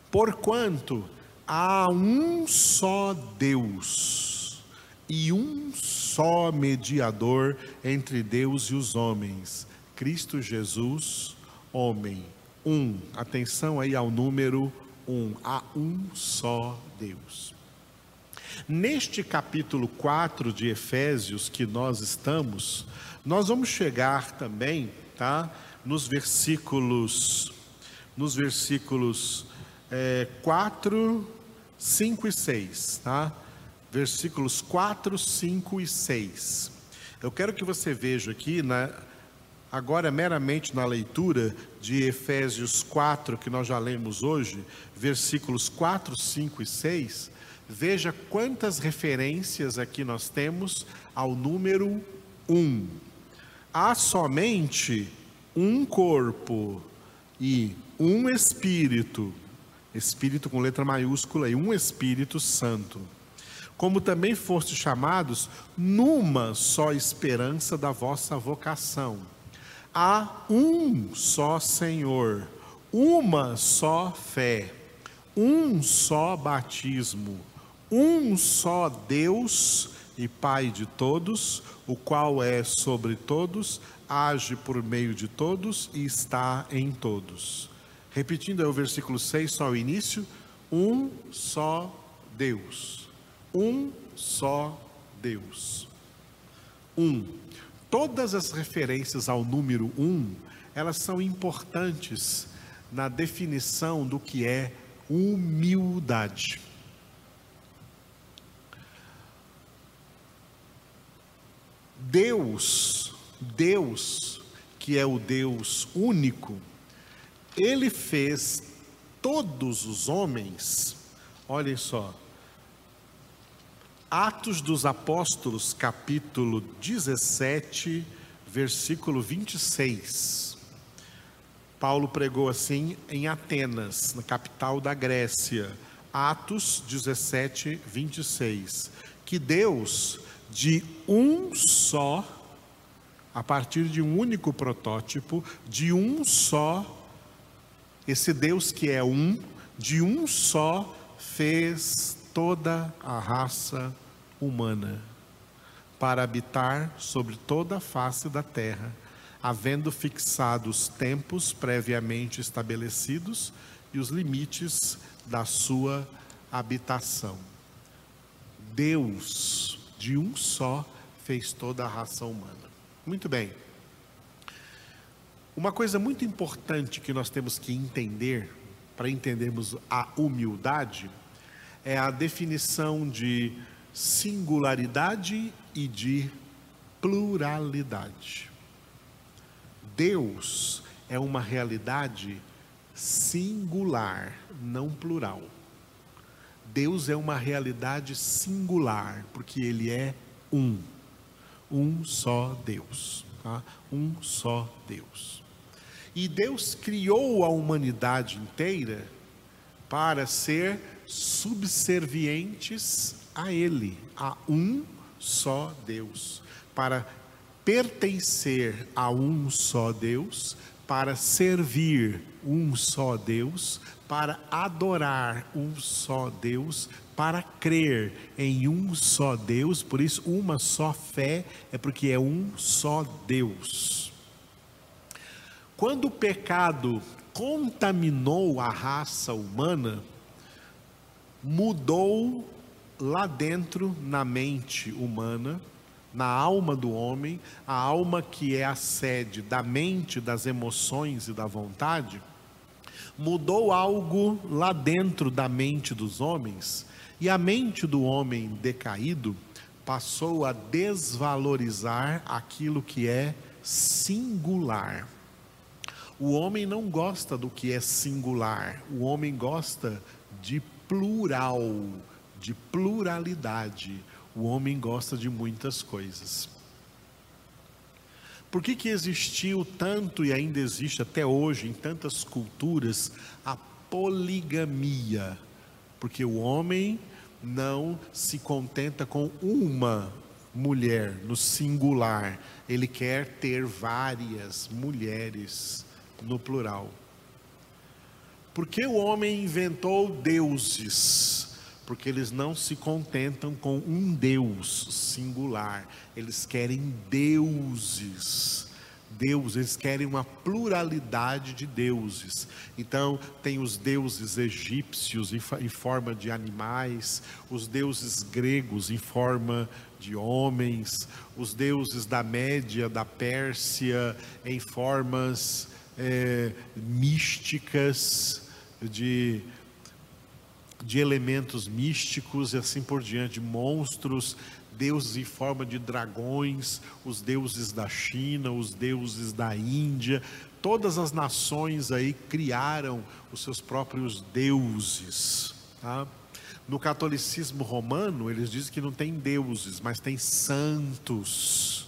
Porquanto há um só Deus e um só mediador entre Deus e os homens, Cristo Jesus, homem. Um, atenção aí ao número um, há um só Deus. Neste capítulo 4 de Efésios que nós estamos, nós vamos chegar também, tá? Nos versículos nos versículos é, 4, 5 e 6, tá? Versículos 4, 5 e 6. Eu quero que você veja aqui, na, agora meramente na leitura de Efésios 4, que nós já lemos hoje, versículos 4, 5 e 6, veja quantas referências aqui nós temos ao número 1. Há somente um corpo e um Espírito, Espírito com letra maiúscula e um Espírito Santo, como também foste chamados numa só esperança da vossa vocação. Há um só Senhor, uma só fé, um só batismo, um só Deus e Pai de todos, o qual é sobre todos, age por meio de todos e está em todos. Repetindo é o versículo 6, só o início. Um só Deus. Um só Deus. Um. Todas as referências ao número um, elas são importantes na definição do que é humildade. Deus, Deus, que é o Deus único, ele fez todos os homens, olhem só, Atos dos Apóstolos, capítulo 17, versículo 26. Paulo pregou assim em Atenas, na capital da Grécia. Atos 17, 26. Que Deus, de um só, a partir de um único protótipo, de um só esse Deus que é um, de um só, fez toda a raça humana para habitar sobre toda a face da terra, havendo fixado os tempos previamente estabelecidos e os limites da sua habitação. Deus, de um só, fez toda a raça humana. Muito bem. Uma coisa muito importante que nós temos que entender, para entendermos a humildade, é a definição de singularidade e de pluralidade. Deus é uma realidade singular, não plural. Deus é uma realidade singular, porque Ele é um, um só Deus, tá? um só Deus. E Deus criou a humanidade inteira para ser subservientes a Ele, a um só Deus, para pertencer a um só Deus, para servir um só Deus, para adorar um só Deus, para crer em um só Deus, por isso, uma só fé é porque é um só Deus. Quando o pecado contaminou a raça humana, mudou lá dentro na mente humana, na alma do homem, a alma que é a sede da mente, das emoções e da vontade, mudou algo lá dentro da mente dos homens, e a mente do homem decaído passou a desvalorizar aquilo que é singular. O homem não gosta do que é singular, o homem gosta de plural, de pluralidade. O homem gosta de muitas coisas. Por que, que existiu tanto e ainda existe até hoje em tantas culturas a poligamia? Porque o homem não se contenta com uma mulher no singular, ele quer ter várias mulheres no plural. Porque o homem inventou deuses? Porque eles não se contentam com um Deus singular, eles querem deuses. Deus, eles querem uma pluralidade de deuses. Então, tem os deuses egípcios em, forma de animais, os deuses gregos em forma de homens, os deuses da Média, da Pérsia em formas é, místicas, de, de elementos místicos e assim por diante, monstros, deuses em forma de dragões, os deuses da China, os deuses da Índia, todas as nações aí criaram os seus próprios deuses. Tá? No catolicismo romano, eles dizem que não tem deuses, mas tem santos.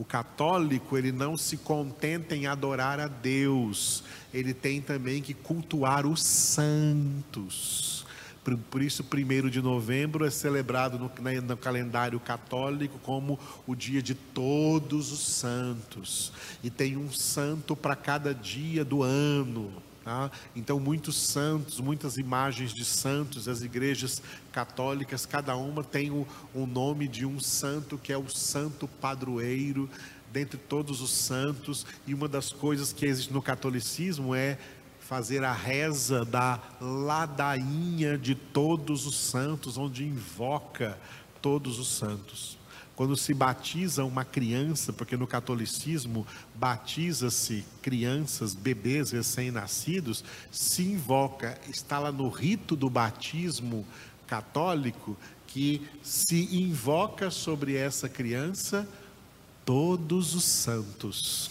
O católico, ele não se contenta em adorar a Deus, ele tem também que cultuar os santos. Por, por isso, 1 de novembro é celebrado no, no calendário católico como o dia de todos os santos. E tem um santo para cada dia do ano. Tá? Então, muitos santos, muitas imagens de santos, as igrejas católicas, cada uma tem o, o nome de um santo que é o santo padroeiro dentre todos os santos, e uma das coisas que existe no catolicismo é fazer a reza da ladainha de todos os santos, onde invoca todos os santos. Quando se batiza uma criança, porque no catolicismo batiza-se crianças, bebês recém-nascidos, se invoca, está lá no rito do batismo católico, que se invoca sobre essa criança todos os santos.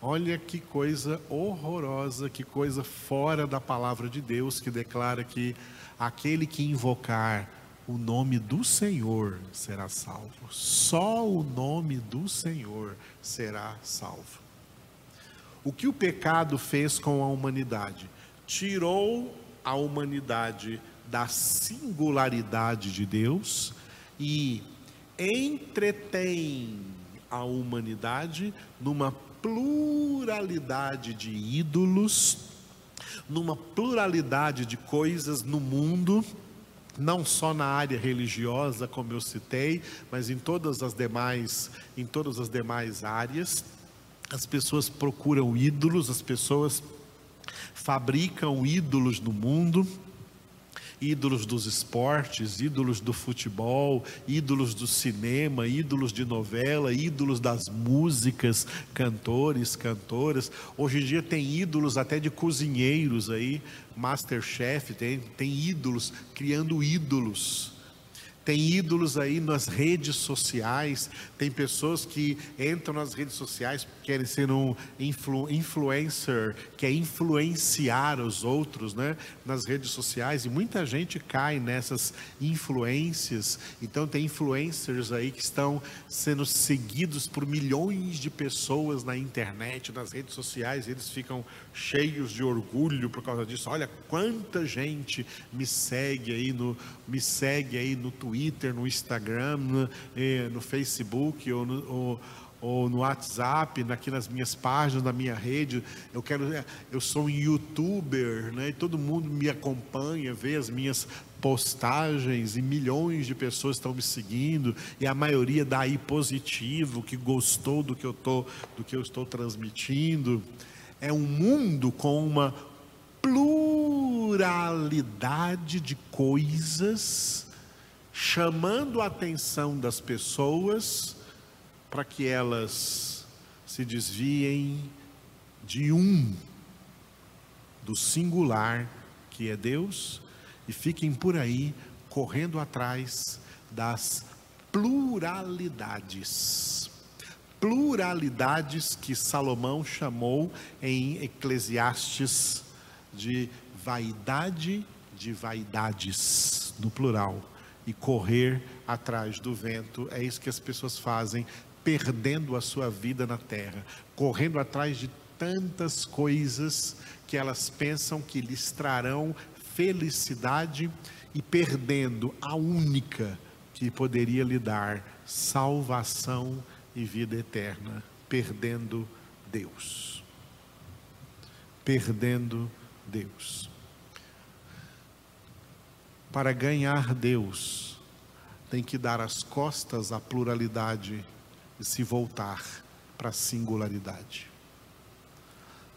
Olha que coisa horrorosa, que coisa fora da palavra de Deus que declara que aquele que invocar o nome do Senhor será salvo. Só o nome do Senhor será salvo. O que o pecado fez com a humanidade? Tirou a humanidade da singularidade de Deus e entretém a humanidade numa pluralidade de ídolos, numa pluralidade de coisas no mundo não só na área religiosa, como eu citei, mas em todas as demais, em todas as demais áreas. As pessoas procuram ídolos, as pessoas fabricam ídolos no mundo ídolos dos esportes, ídolos do futebol, ídolos do cinema, ídolos de novela, ídolos das músicas, cantores, cantoras. Hoje em dia tem ídolos até de cozinheiros aí, Masterchef, tem, tem ídolos, criando ídolos tem ídolos aí nas redes sociais, tem pessoas que entram nas redes sociais, querem ser um influ, influencer, quer influenciar os outros, né, nas redes sociais, e muita gente cai nessas influências. Então tem influencers aí que estão sendo seguidos por milhões de pessoas na internet, nas redes sociais, eles ficam cheios de orgulho por causa disso. Olha quanta gente me segue aí no me segue aí no Twitter Twitter, no Instagram, no, eh, no Facebook ou, no, ou, ou no WhatsApp, aqui nas minhas páginas, na minha rede. Eu quero, eu sou um youtuber, né? E todo mundo me acompanha, vê as minhas postagens e milhões de pessoas estão me seguindo e a maioria daí positivo, que gostou do que eu tô, do que eu estou transmitindo. É um mundo com uma pluralidade de coisas chamando a atenção das pessoas para que elas se desviem de um, do singular que é Deus, e fiquem por aí correndo atrás das pluralidades. Pluralidades que Salomão chamou em Eclesiastes de vaidade de vaidades, no plural, e correr atrás do vento. É isso que as pessoas fazem perdendo a sua vida na terra, correndo atrás de tantas coisas que elas pensam que lhes trarão felicidade e perdendo a única que poderia lhe dar salvação e vida eterna, perdendo Deus. Perdendo Deus. Para ganhar Deus, tem que dar as costas à pluralidade e se voltar para a singularidade.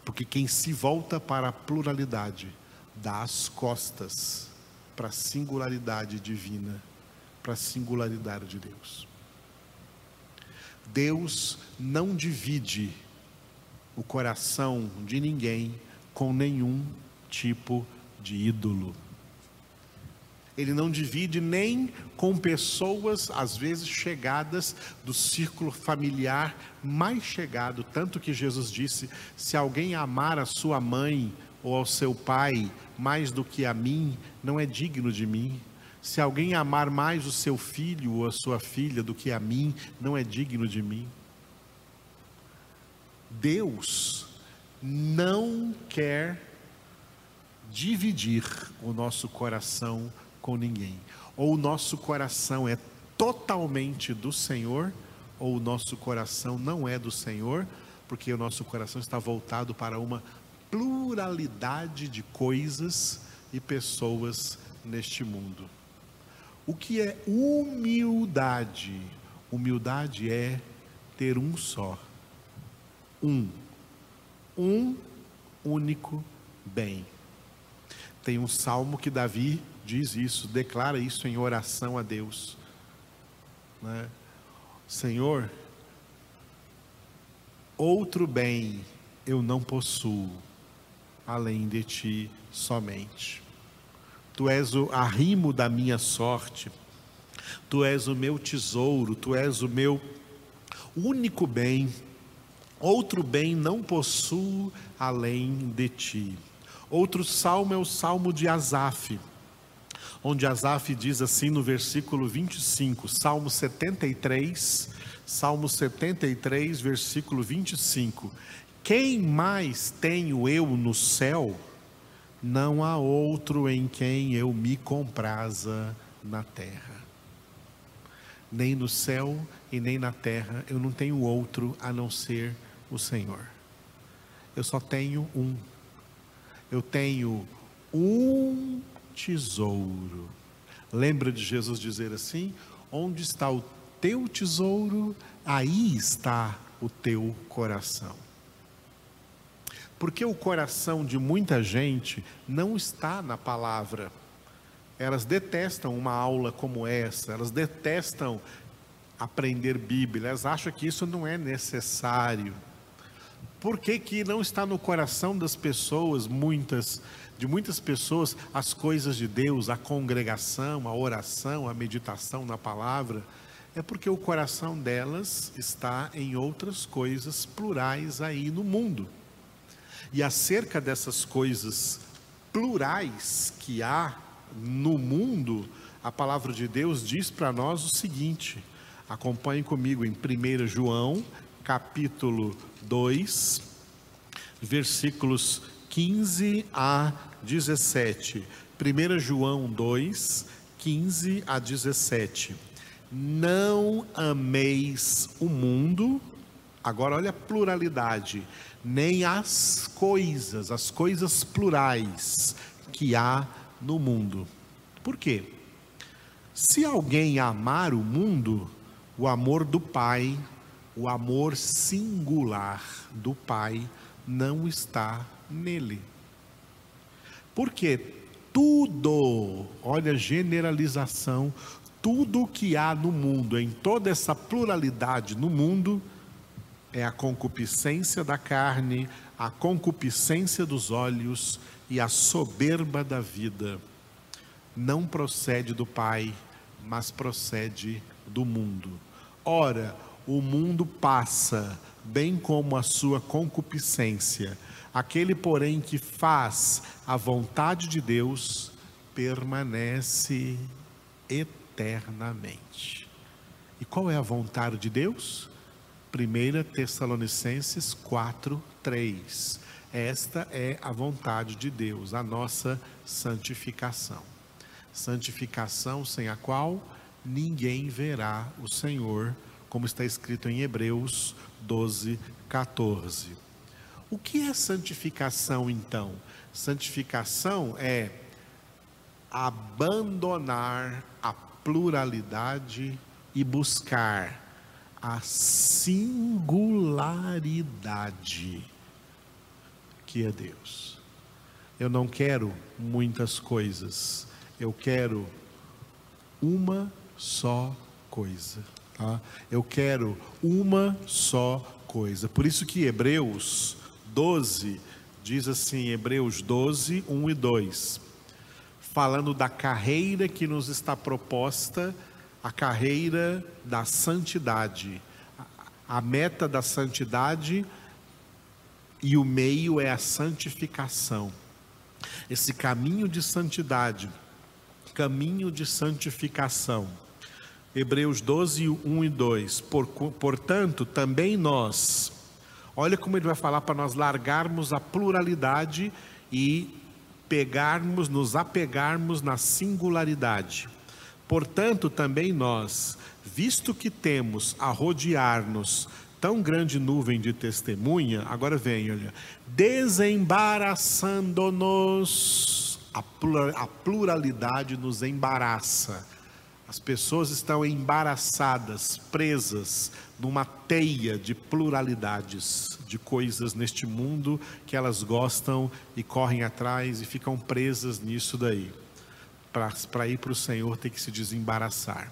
Porque quem se volta para a pluralidade dá as costas para a singularidade divina, para a singularidade de Deus. Deus não divide o coração de ninguém com nenhum tipo de ídolo. Ele não divide nem com pessoas, às vezes chegadas do círculo familiar mais chegado. Tanto que Jesus disse: se alguém amar a sua mãe ou ao seu pai mais do que a mim, não é digno de mim. Se alguém amar mais o seu filho ou a sua filha do que a mim, não é digno de mim. Deus não quer dividir o nosso coração com ninguém. Ou o nosso coração é totalmente do Senhor, ou o nosso coração não é do Senhor, porque o nosso coração está voltado para uma pluralidade de coisas e pessoas neste mundo. O que é humildade? Humildade é ter um só. Um. Um único bem. Tem um salmo que Davi diz isso, declara isso em oração a Deus. Né? Senhor, outro bem eu não possuo, além de ti somente. Tu és o arrimo da minha sorte, tu és o meu tesouro, tu és o meu único bem, outro bem não possuo além de ti. Outro salmo é o salmo de Asaf onde Asaf diz assim no versículo 25, Salmo 73, Salmo 73, versículo 25: Quem mais tenho eu no céu? Não há outro em quem eu me compraza na terra. Nem no céu e nem na terra eu não tenho outro a não ser o Senhor. Eu só tenho um. Eu tenho um tesouro. Lembra de Jesus dizer assim: Onde está o teu tesouro, aí está o teu coração. Porque o coração de muita gente não está na palavra. Elas detestam uma aula como essa, elas detestam aprender Bíblia, elas acham que isso não é necessário. Por que, que não está no coração das pessoas, muitas, de muitas pessoas, as coisas de Deus, a congregação, a oração, a meditação na palavra? É porque o coração delas está em outras coisas plurais aí no mundo. E acerca dessas coisas plurais que há no mundo, a palavra de Deus diz para nós o seguinte: acompanhe comigo em 1 João, capítulo 2, versículos 15 a 17. 1 João 2, 15 a 17. Não ameis o mundo, Agora olha a pluralidade, nem as coisas, as coisas plurais que há no mundo. Por quê? Se alguém amar o mundo, o amor do Pai, o amor singular do Pai, não está nele. Porque tudo, olha a generalização, tudo que há no mundo, em toda essa pluralidade no mundo, é a concupiscência da carne, a concupiscência dos olhos e a soberba da vida. Não procede do Pai, mas procede do mundo. Ora, o mundo passa, bem como a sua concupiscência. Aquele, porém, que faz a vontade de Deus, permanece eternamente. E qual é a vontade de Deus? 1 Tessalonicenses 4, 3. Esta é a vontade de Deus, a nossa santificação. Santificação sem a qual ninguém verá o Senhor, como está escrito em Hebreus 12, 14. O que é santificação então? Santificação é abandonar a pluralidade e buscar a singularidade que é Deus. Eu não quero muitas coisas, eu quero uma só coisa. Tá? Eu quero uma só coisa. Por isso que Hebreus 12 diz assim, Hebreus 12, 1 e 2, falando da carreira que nos está proposta a carreira da santidade. A meta da santidade e o meio é a santificação. Esse caminho de santidade, caminho de santificação. Hebreus 12, 1 e 2. Por, portanto, também nós, olha como ele vai falar para nós largarmos a pluralidade e pegarmos, nos apegarmos na singularidade. Portanto, também nós, visto que temos a rodear-nos tão grande nuvem de testemunha, agora vem, olha, desembaraçando-nos, a pluralidade nos embaraça. As pessoas estão embaraçadas, presas numa teia de pluralidades, de coisas neste mundo que elas gostam e correm atrás e ficam presas nisso daí para ir para o Senhor tem que se desembaraçar.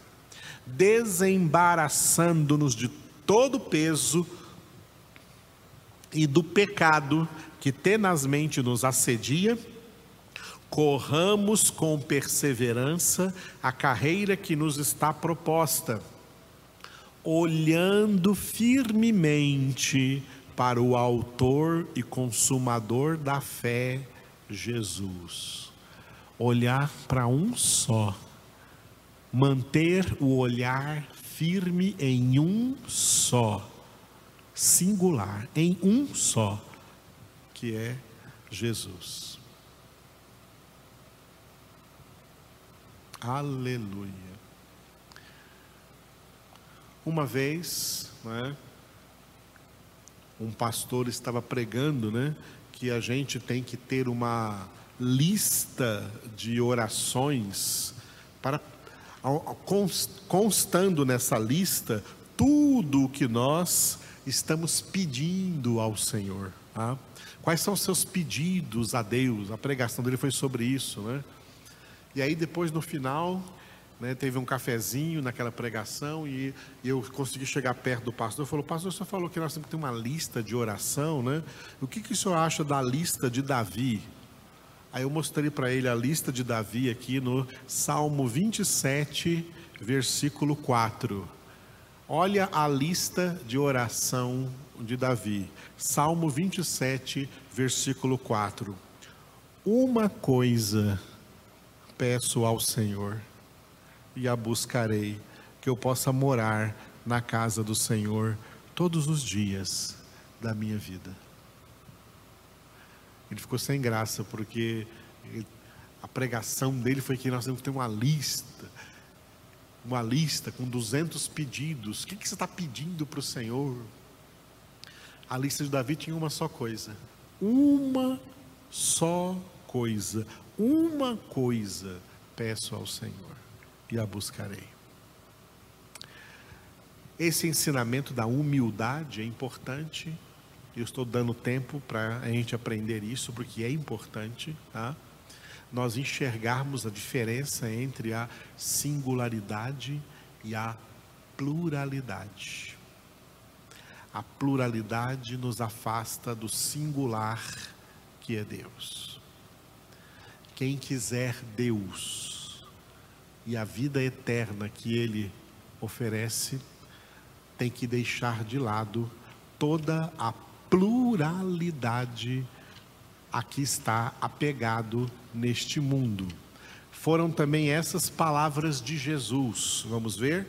Desembaraçando-nos de todo o peso e do pecado que tenazmente nos assedia, corramos com perseverança a carreira que nos está proposta, olhando firmemente para o Autor e Consumador da fé, Jesus olhar para um só, manter o olhar firme em um só, singular, em um só, que é Jesus. Aleluia. Uma vez, né, um pastor estava pregando, né, que a gente tem que ter uma lista de orações para constando nessa lista tudo o que nós estamos pedindo ao Senhor. Tá? Quais são os seus pedidos a Deus? A pregação dele foi sobre isso, né? E aí depois no final, né, teve um cafezinho naquela pregação e, e eu consegui chegar perto do pastor. Falou, pastor, o senhor falou que nós temos que ter uma lista de oração, né? O que, que o senhor acha da lista de Davi? Aí eu mostrei para ele a lista de Davi aqui no Salmo 27, versículo 4. Olha a lista de oração de Davi. Salmo 27, versículo 4. Uma coisa peço ao Senhor e a buscarei, que eu possa morar na casa do Senhor todos os dias da minha vida. Ele ficou sem graça, porque a pregação dele foi que nós temos que ter uma lista, uma lista com 200 pedidos. O que, você está pedindo para o Senhor? A lista de Davi tinha uma só coisa. Uma só coisa. Uma coisa peço ao Senhor e a buscarei. Esse ensinamento da humildade é importante. Eu estou dando tempo para a gente aprender isso, porque é importante, tá? Nós enxergarmos a diferença entre a singularidade e a pluralidade. A pluralidade nos afasta do singular que é Deus. Quem quiser Deus e a vida eterna que Ele oferece, tem que deixar de lado toda a pluralidade a que está apegado neste mundo. Foram também essas palavras de Jesus. Vamos ver?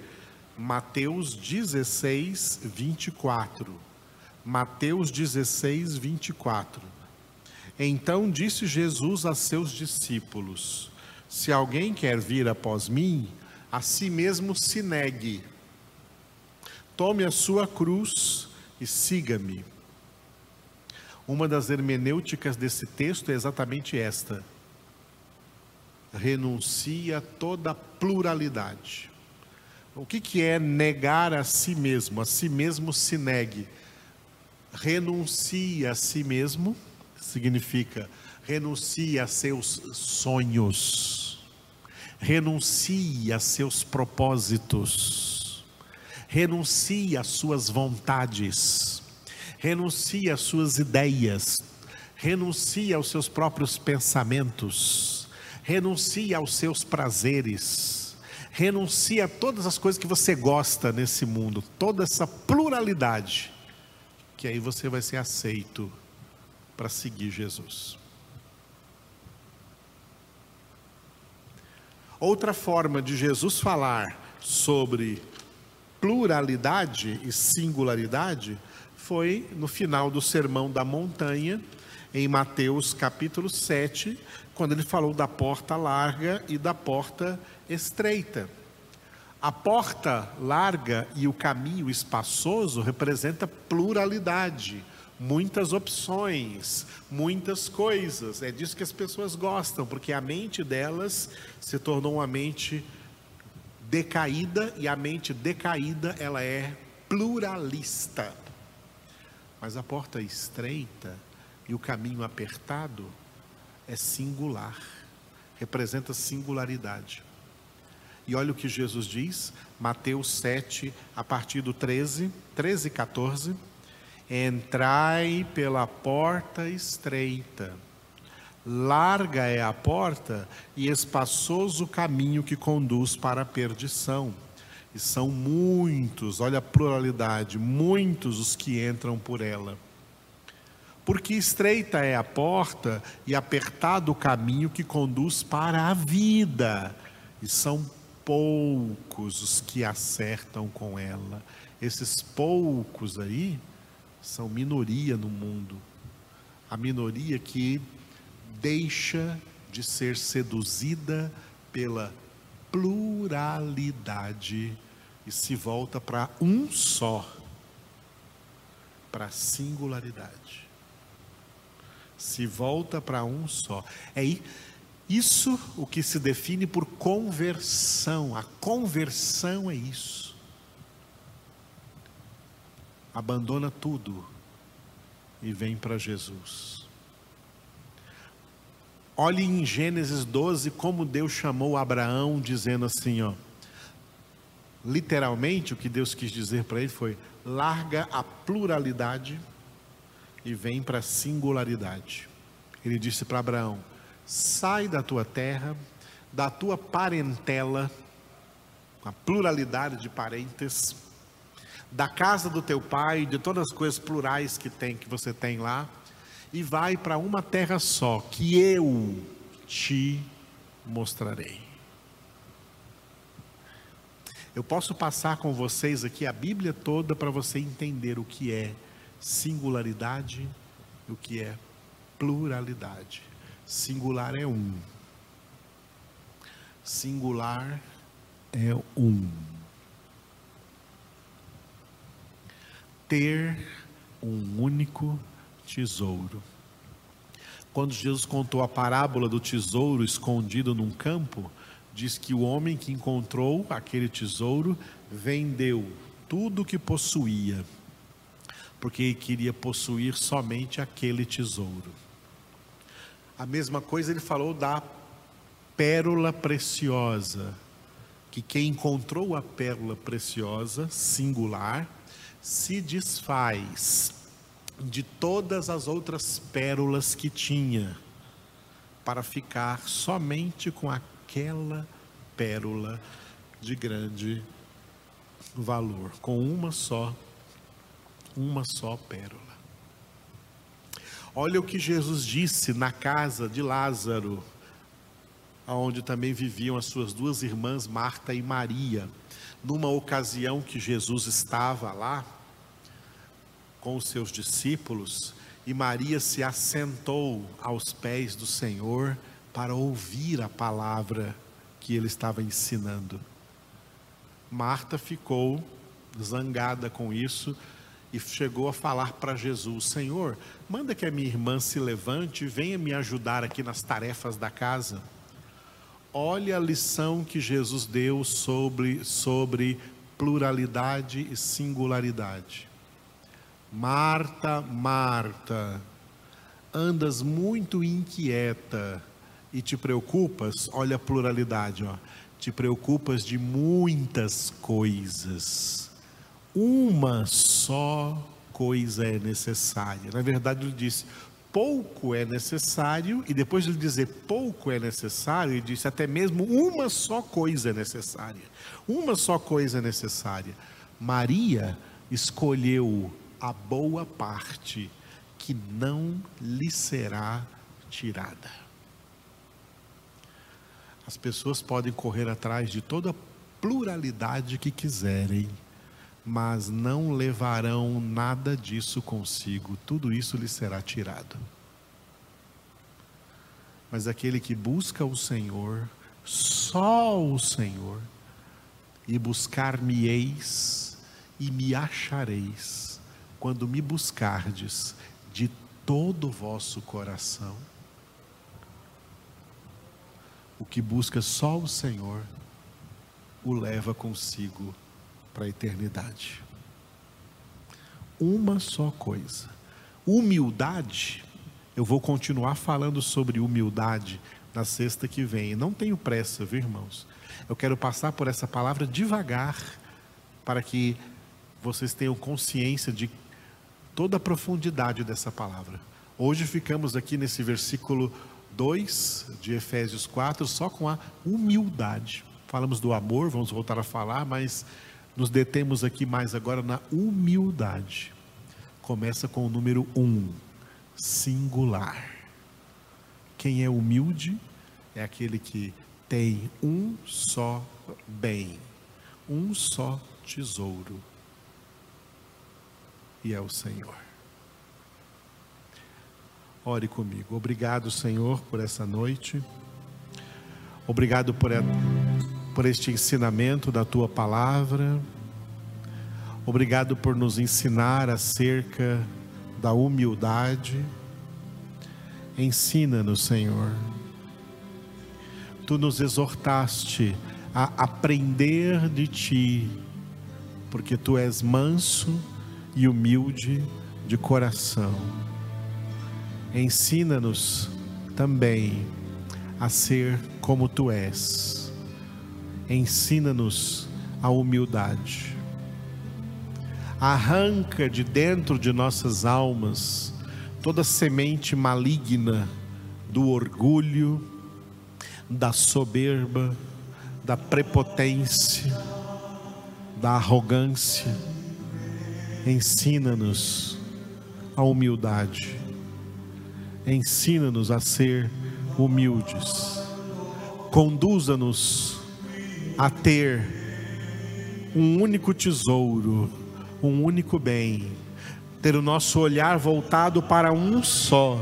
Mateus 16, 24. Mateus 16, 24. Então disse Jesus a seus discípulos: Se alguém quer vir após mim, a si mesmo se negue Tome a sua cruz e siga-me. Uma das hermenêuticas desse texto é exatamente esta: renuncia toda pluralidade. O que, que é negar a si mesmo? A si mesmo se negue. Renuncia a si mesmo significa renuncia a seus sonhos, renuncia a seus propósitos renuncie às suas vontades, renuncie às suas ideias, renuncie aos seus próprios pensamentos, renuncie aos seus prazeres, renuncie a todas as coisas que você gosta nesse mundo, toda essa pluralidade, que aí você vai ser aceito para seguir Jesus. Outra forma de Jesus falar sobre pluralidade e singularidade foi no final do Sermão da Montanha, em Mateus capítulo 7, quando ele falou da porta larga e da porta estreita. A porta larga e o caminho espaçoso representa pluralidade, muitas opções, muitas coisas. É disso que as pessoas gostam, porque a mente delas se tornou uma mente decaída e a mente decaída ela é pluralista. Mas a porta estreita e o caminho apertado é singular, representa singularidade. E olha o que Jesus diz, Mateus 7, a partir do 13, 13 e 14: Entrai pela porta estreita Larga é a porta e espaçoso o caminho que conduz para a perdição. E são muitos, olha a pluralidade, muitos os que entram por ela. Porque estreita é a porta e apertado o caminho que conduz para a vida, e são poucos os que acertam com ela. Esses poucos aí são minoria no mundo. A minoria que deixa de ser seduzida pela pluralidade e se volta para um só, para a singularidade. Se volta para um só. É isso o que se define por conversão. A conversão é isso. Abandona tudo e vem para Jesus. Olhe em Gênesis 12 como Deus chamou Abraão, dizendo assim, ó. Literalmente, o que Deus quis dizer para ele foi: larga a pluralidade e vem para a singularidade. Ele disse para Abraão: sai da tua terra, da tua parentela, a pluralidade de parentes, da casa do teu pai, de todas as coisas plurais que tem que você tem lá, e vai para uma terra só, que eu te mostrarei. Eu posso passar com vocês aqui a Bíblia toda para você entender o que é singularidade e o que é pluralidade. Singular é um. Singular é um. Ter um único tesouro. Quando Jesus contou a parábola do tesouro escondido num campo, diz que o homem que encontrou aquele tesouro vendeu tudo o que possuía, porque queria possuir somente aquele tesouro. A mesma coisa ele falou da pérola preciosa, que quem encontrou a pérola preciosa, singular, se desfaz de todas as outras pérolas que tinha, para ficar somente com aquela pérola de grande valor, com uma só, uma só pérola. Olha o que Jesus disse na casa de Lázaro, onde também viviam as suas duas irmãs, Marta e Maria. Numa ocasião que Jesus estava lá com os seus discípulos, e Maria se assentou aos pés do Senhor para ouvir a palavra que ele estava ensinando. Marta ficou zangada com isso e chegou a falar para Jesus: Senhor, manda que a minha irmã se levante e venha me ajudar aqui nas tarefas da casa. Olha a lição que Jesus deu sobre, sobre pluralidade e singularidade. Marta, Marta, andas muito inquieta e te preocupas, olha a pluralidade, ó, te preocupas de muitas coisas uma só coisa é necessária. Na verdade, ele disse: pouco é necessário, e depois de ele dizer pouco é necessário, ele disse até mesmo uma só coisa é necessária. Uma só coisa é necessária. Maria escolheu a boa parte que não lhe será tirada. As pessoas podem correr atrás de toda pluralidade que quiserem mas não levarão nada disso consigo, tudo isso lhe será tirado. Mas aquele que busca o Senhor, só o Senhor, e buscar-me-eis e me achareis, quando me buscardes de todo o vosso coração. O que busca só o Senhor, o leva consigo para a eternidade. Uma só coisa. Humildade. Eu vou continuar falando sobre humildade na sexta que vem. Não tenho pressa, viu, irmãos? Eu quero passar por essa palavra devagar, para que vocês tenham consciência de toda a profundidade dessa palavra. Hoje ficamos aqui nesse versículo 2 de Efésios 4, só com a humildade. Falamos do amor, vamos voltar a falar, mas nos detemos aqui mais agora na humildade. Começa com o número um, singular. Quem é humilde é aquele que tem um só bem, um só tesouro, e é o Senhor. Ore comigo. Obrigado, Senhor, por essa noite. Obrigado por por este ensinamento da tua palavra. Obrigado por nos ensinar acerca da humildade. Ensina-nos, Senhor. Tu nos exortaste a aprender de ti, porque tu és manso e humilde de coração. Ensina-nos também a ser como tu és ensina-nos a humildade. Arranca de dentro de nossas almas toda semente maligna do orgulho, da soberba, da prepotência, da arrogância. Ensina-nos a humildade. Ensina-nos a ser humildes. Conduza-nos a ter um único tesouro, um único bem, ter o nosso olhar voltado para um só,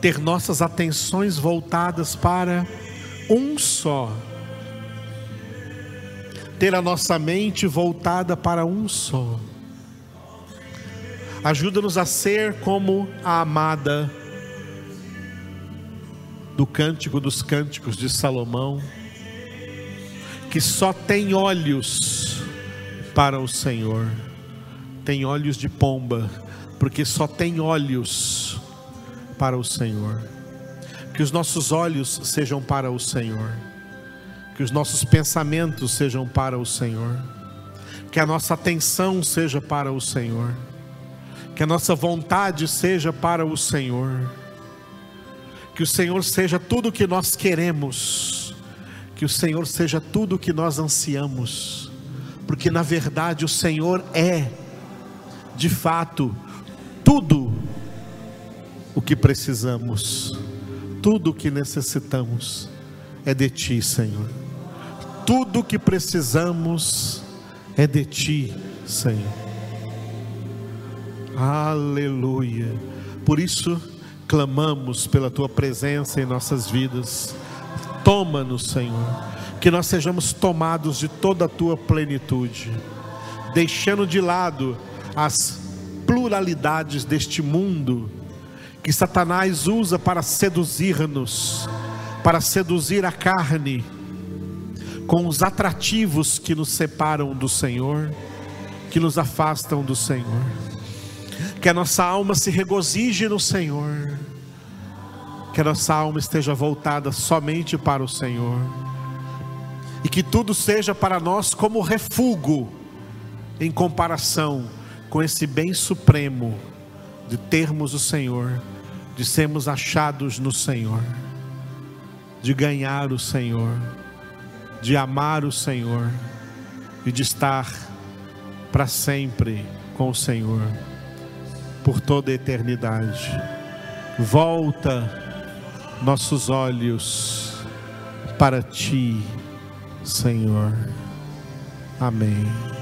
ter nossas atenções voltadas para um só, ter a nossa mente voltada para um só. Ajuda-nos a ser como a amada do Cântico dos Cânticos de Salomão, que só tem olhos para o Senhor, tem olhos de pomba, porque só tem olhos para o Senhor. Que os nossos olhos sejam para o Senhor, que os nossos pensamentos sejam para o Senhor, que a nossa atenção seja para o Senhor, que a nossa vontade seja para o Senhor. Que o Senhor seja tudo o que nós queremos, que o Senhor seja tudo o que nós ansiamos, porque na verdade o Senhor é, de fato, tudo o que precisamos, tudo o que necessitamos é de Ti, Senhor. Tudo o que precisamos é de Ti, Senhor. Aleluia. Por isso, clamamos pela tua presença em nossas vidas. Toma-nos, Senhor, que nós sejamos tomados de toda a tua plenitude, deixando de lado as pluralidades deste mundo que Satanás usa para seduzir-nos, para seduzir a carne, com os atrativos que nos separam do Senhor, que nos afastam do Senhor. Que a nossa alma se regozije no Senhor, que a nossa alma esteja voltada somente para o Senhor, e que tudo seja para nós como refúgio, em comparação com esse bem supremo de termos o Senhor, de sermos achados no Senhor, de ganhar o Senhor, de amar o Senhor e de estar para sempre com o Senhor por toda a eternidade. Volta nossos olhos para ti, Senhor. Amém.